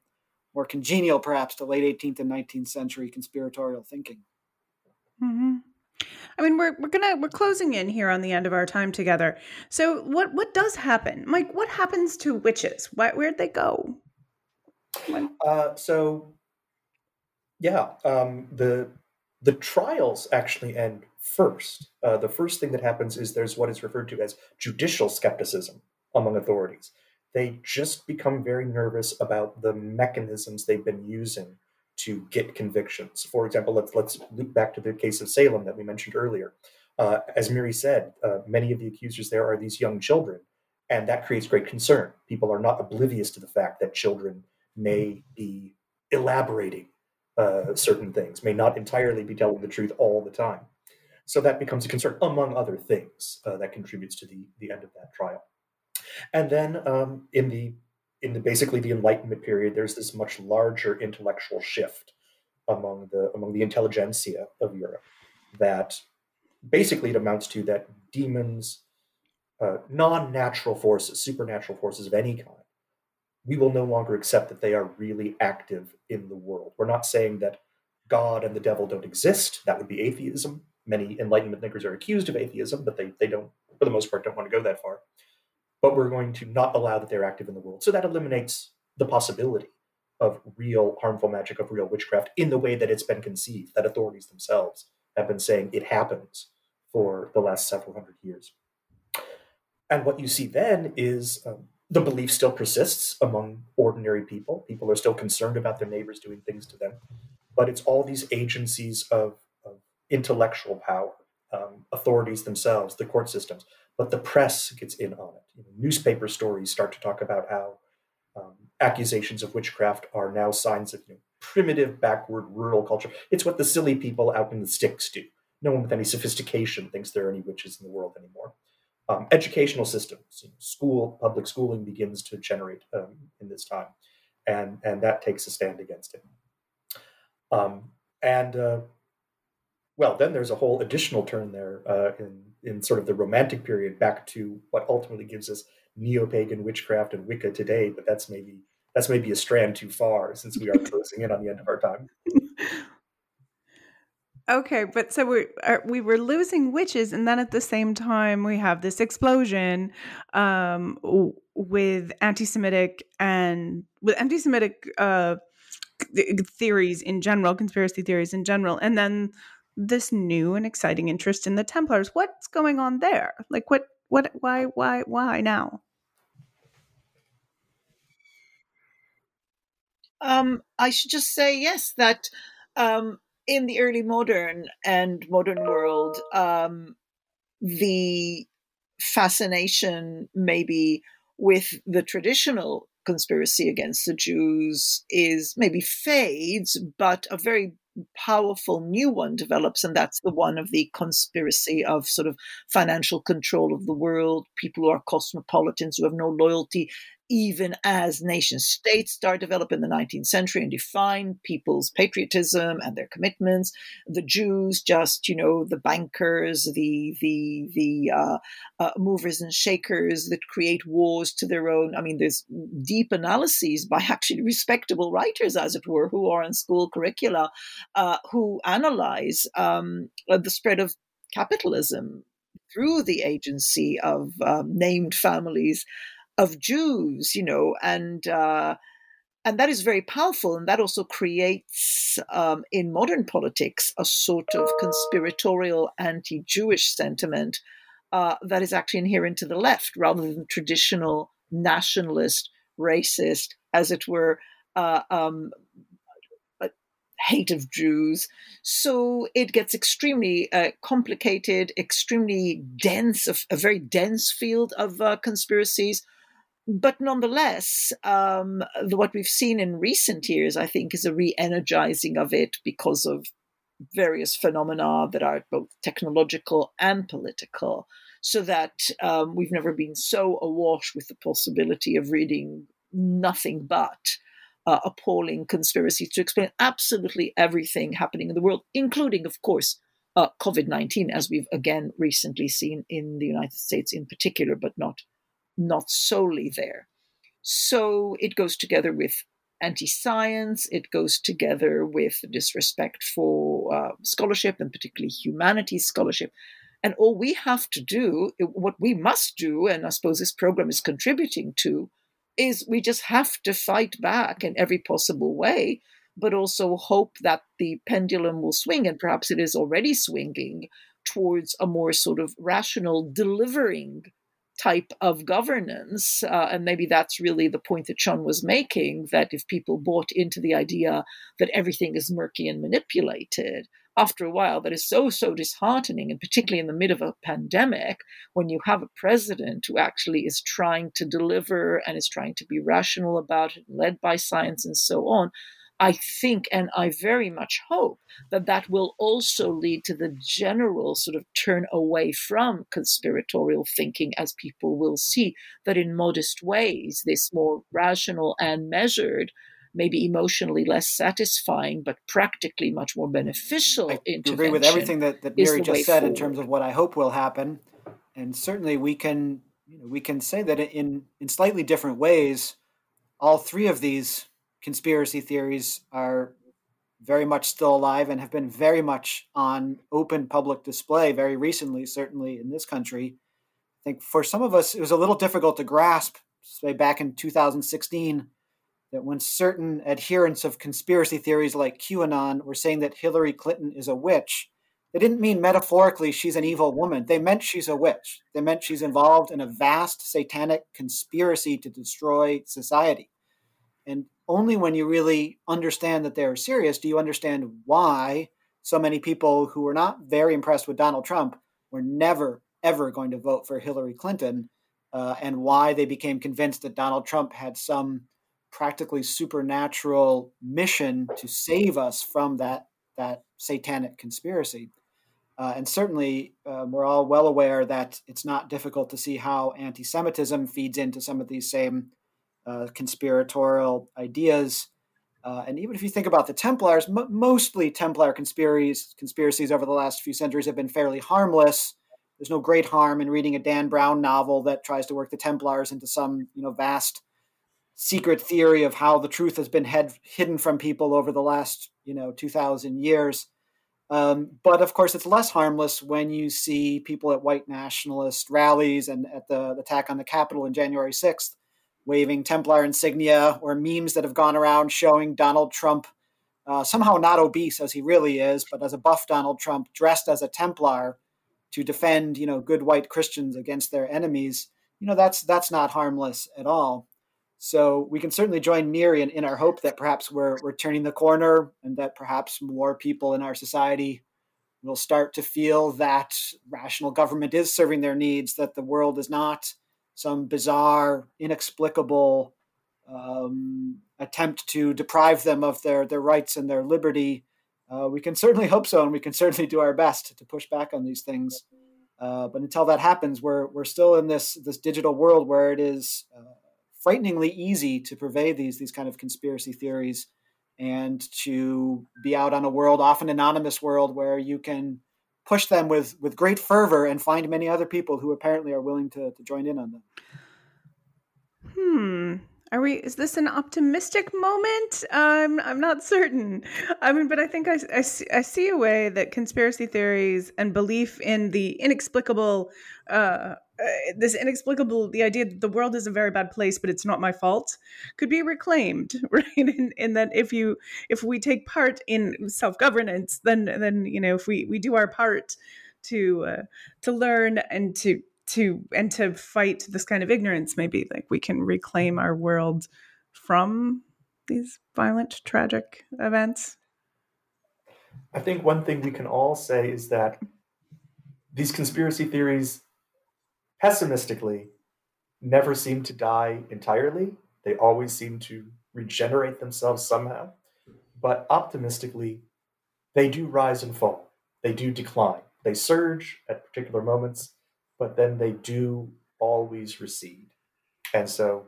[SPEAKER 3] more congenial perhaps to late 18th and 19th century conspiratorial thinking.
[SPEAKER 1] Mm-hmm. I mean, we're we're gonna we're closing in here on the end of our time together. So, what what does happen, Mike? What happens to witches? Why, where'd they go?
[SPEAKER 4] Uh, so, yeah, um, the the trials actually end first. Uh, the first thing that happens is there's what is referred to as judicial skepticism among authorities. They just become very nervous about the mechanisms they've been using to get convictions. For example, let's let's loop back to the case of Salem that we mentioned earlier. Uh, as Miri said, uh, many of the accusers there are these young children, and that creates great concern. People are not oblivious to the fact that children may be elaborating uh, certain things, may not entirely be telling the truth all the time. So that becomes a concern, among other things, uh, that contributes to the, the end of that trial. And then um, in the in the basically the Enlightenment period, there's this much larger intellectual shift among the among the intelligentsia of Europe that basically it amounts to that demons, uh, non-natural forces, supernatural forces of any kind, we will no longer accept that they are really active in the world. We're not saying that God and the devil don't exist. That would be atheism. Many Enlightenment thinkers are accused of atheism, but they, they don't, for the most part, don't want to go that far. But we're going to not allow that they're active in the world. So that eliminates the possibility of real harmful magic, of real witchcraft in the way that it's been conceived, that authorities themselves have been saying it happens for the last several hundred years. And what you see then is um, the belief still persists among ordinary people. People are still concerned about their neighbors doing things to them. But it's all these agencies of, of intellectual power, um, authorities themselves, the court systems. But the press gets in on it. You know, newspaper stories start to talk about how um, accusations of witchcraft are now signs of you know, primitive, backward, rural culture. It's what the silly people out in the sticks do. No one with any sophistication thinks there are any witches in the world anymore um, educational systems. You know, school, public schooling begins to generate um, in this time. and and that takes a stand against it. Um, and uh, well, then there's a whole additional turn there uh, in in sort of the Romantic period back to what ultimately gives us neo-pagan witchcraft and Wicca today. But that's maybe that's maybe a strand too far since we are closing in on the end of our time.
[SPEAKER 1] Okay, but so we uh, we were losing witches, and then at the same time we have this explosion um, with anti-Semitic and with anti-Semitic uh, theories in general, conspiracy theories in general, and then this new and exciting interest in the Templars. What's going on there? Like, what, what, why, why, why now?
[SPEAKER 2] Um, I should just say yes that um, in the early modern and modern world, um, the fascination maybe with the traditional conspiracy against the Jews is maybe fades, but a very powerful new one develops, and that's the one of the conspiracy of sort of financial control of the world, people who are cosmopolitans who have no loyalty even as nation states start developing in the 19th century and define people's patriotism and their commitments the jews just you know the bankers the the the uh, uh, movers and shakers that create wars to their own i mean there's deep analyses by actually respectable writers as it were who are in school curricula uh, who analyze um, the spread of capitalism through the agency of um, named families of Jews, you know, and uh, and that is very powerful, and that also creates um, in modern politics a sort of conspiratorial anti-Jewish sentiment uh, that is actually inherent to the left, rather than traditional nationalist, racist, as it were. Uh, um, hate of Jews. So it gets extremely uh, complicated, extremely dense, a, a, very dense field of uh, conspiracies but nonetheless, um, the, what we've seen in recent years, I think, is a re energizing of it because of various phenomena that are both technological and political. So that um, we've never been so awash with the possibility of reading nothing but uh, appalling conspiracies to explain absolutely everything happening in the world, including, of course, uh, COVID 19, as we've again recently seen in the United States in particular, but not not solely there. So it goes together with anti science, it goes together with disrespect for uh, scholarship and particularly humanities scholarship. And all we have to do, what we must do, and I suppose this program is contributing to, is we just have to fight back in every possible way, but also hope that the pendulum will swing, and perhaps it is already swinging towards a more sort of rational delivering type of governance. Uh, and maybe that's really the point that Sean was making that if people bought into the idea that everything is murky and manipulated, after a while, that is so, so disheartening, and particularly in the middle of a pandemic, when you have a president who actually is trying to deliver and is trying to be rational about it, led by science and so on. I think and I very much hope that that will also lead to the general sort of turn away from conspiratorial thinking as people will see that in modest ways, this more rational and measured, maybe emotionally less satisfying, but practically much more beneficial I
[SPEAKER 3] agree with everything that, that Miri just said forward. in terms of what I hope will happen. And certainly we can you know, we can say that in in slightly different ways, all three of these conspiracy theories are very much still alive and have been very much on open public display very recently, certainly in this country. I think for some of us, it was a little difficult to grasp, say back in 2016, that when certain adherents of conspiracy theories like QAnon were saying that Hillary Clinton is a witch, they didn't mean metaphorically she's an evil woman. They meant she's a witch. They meant she's involved in a vast satanic conspiracy to destroy society. And only when you really understand that they're serious do you understand why so many people who were not very impressed with Donald Trump were never, ever going to vote for Hillary Clinton, uh, and why they became convinced that Donald Trump had some practically supernatural mission to save us from that, that satanic conspiracy. Uh, and certainly, uh, we're all well aware that it's not difficult to see how anti Semitism feeds into some of these same uh, conspiratorial ideas. Uh, and even if you think about the Templars, m- mostly Templar conspiracies, conspiracies over the last few centuries have been fairly harmless. There's no great harm in reading a Dan Brown novel that tries to work the Templars into some, you know, vast secret theory of how the truth has been head, hidden from people over the last, you know, 2,000 years. Um, but of course, it's less harmless when you see people at white nationalist rallies and at the, the attack on the Capitol in January 6th waving Templar insignia or memes that have gone around showing Donald Trump uh, somehow not obese as he really is, but as a buff Donald Trump dressed as a Templar to defend, you know, good white Christians against their enemies. You know, that's that's not harmless at all. So we can certainly join Miri in, in our hope that perhaps we're, we're turning the corner and that perhaps more people in our society will start to feel that rational government is serving their needs, that the world is not some bizarre, inexplicable um, attempt to deprive them of their, their rights and their liberty. Uh, we can certainly hope so, and we can certainly do our best to push back on these things. Uh, but until that happens, we're, we're still in this, this digital world where it is uh, frighteningly easy to purvey these these kind of conspiracy theories and to be out on a world, often anonymous world, where you can push them with with great fervor and find many other people who apparently are willing to, to join in on them.
[SPEAKER 1] Hmm. Are we? Is this an optimistic moment? I'm. I'm not certain. I mean, but I think I, I, see, I see a way that conspiracy theories and belief in the inexplicable uh, uh, this inexplicable the idea that the world is a very bad place but it's not my fault could be reclaimed right? In, and that if you if we take part in self-governance then then you know if we we do our part to uh, to learn and to to and to fight this kind of ignorance maybe like we can reclaim our world from these violent tragic events.
[SPEAKER 4] I think one thing we can all say is that these conspiracy theories pessimistically never seem to die entirely. They always seem to regenerate themselves somehow. But optimistically, they do rise and fall. They do decline. They surge at particular moments, but then they do always recede. And so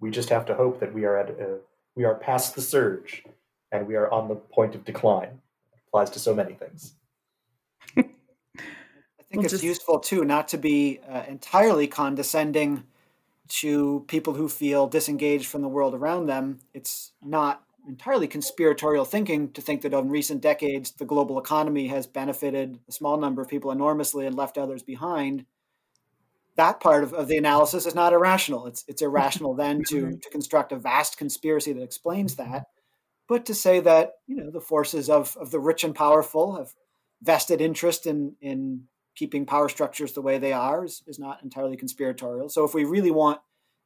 [SPEAKER 4] we just have to hope that we are at a, we are past the surge and we are on the point of decline. It applies to so many things
[SPEAKER 3] think we'll it's just... useful too not to be uh, entirely condescending to people who feel disengaged from the world around them. It's not entirely conspiratorial thinking to think that in recent decades the global economy has benefited a small number of people enormously and left others behind. That part of, of the analysis is not irrational. It's it's irrational then to to construct a vast conspiracy that explains that. But to say that, you know, the forces of, of the rich and powerful have vested interest in in keeping power structures the way they are is, is not entirely conspiratorial. So if we really want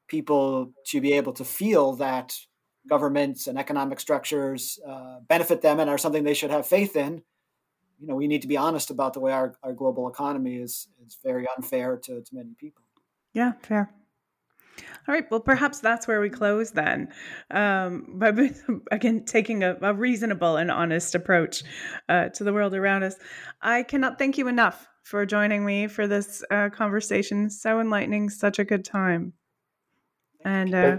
[SPEAKER 3] people to be able to feel that governments and economic structures uh, benefit them and are something they should have faith in, you know, we need to be honest about the way our, our global economy is is very unfair to, to many people.
[SPEAKER 1] Yeah, fair. All right. Well, perhaps that's where we close then. Um, by again taking a, a, reasonable and honest approach uh, to the world around us. I cannot thank you enough for joining me for this uh, conversation. So enlightening, such a good time. And uh,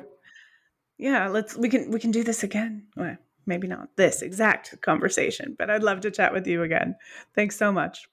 [SPEAKER 1] yeah, let's we can we can do this again. Well, maybe not this exact conversation, but I'd love to chat with you again. Thanks so much.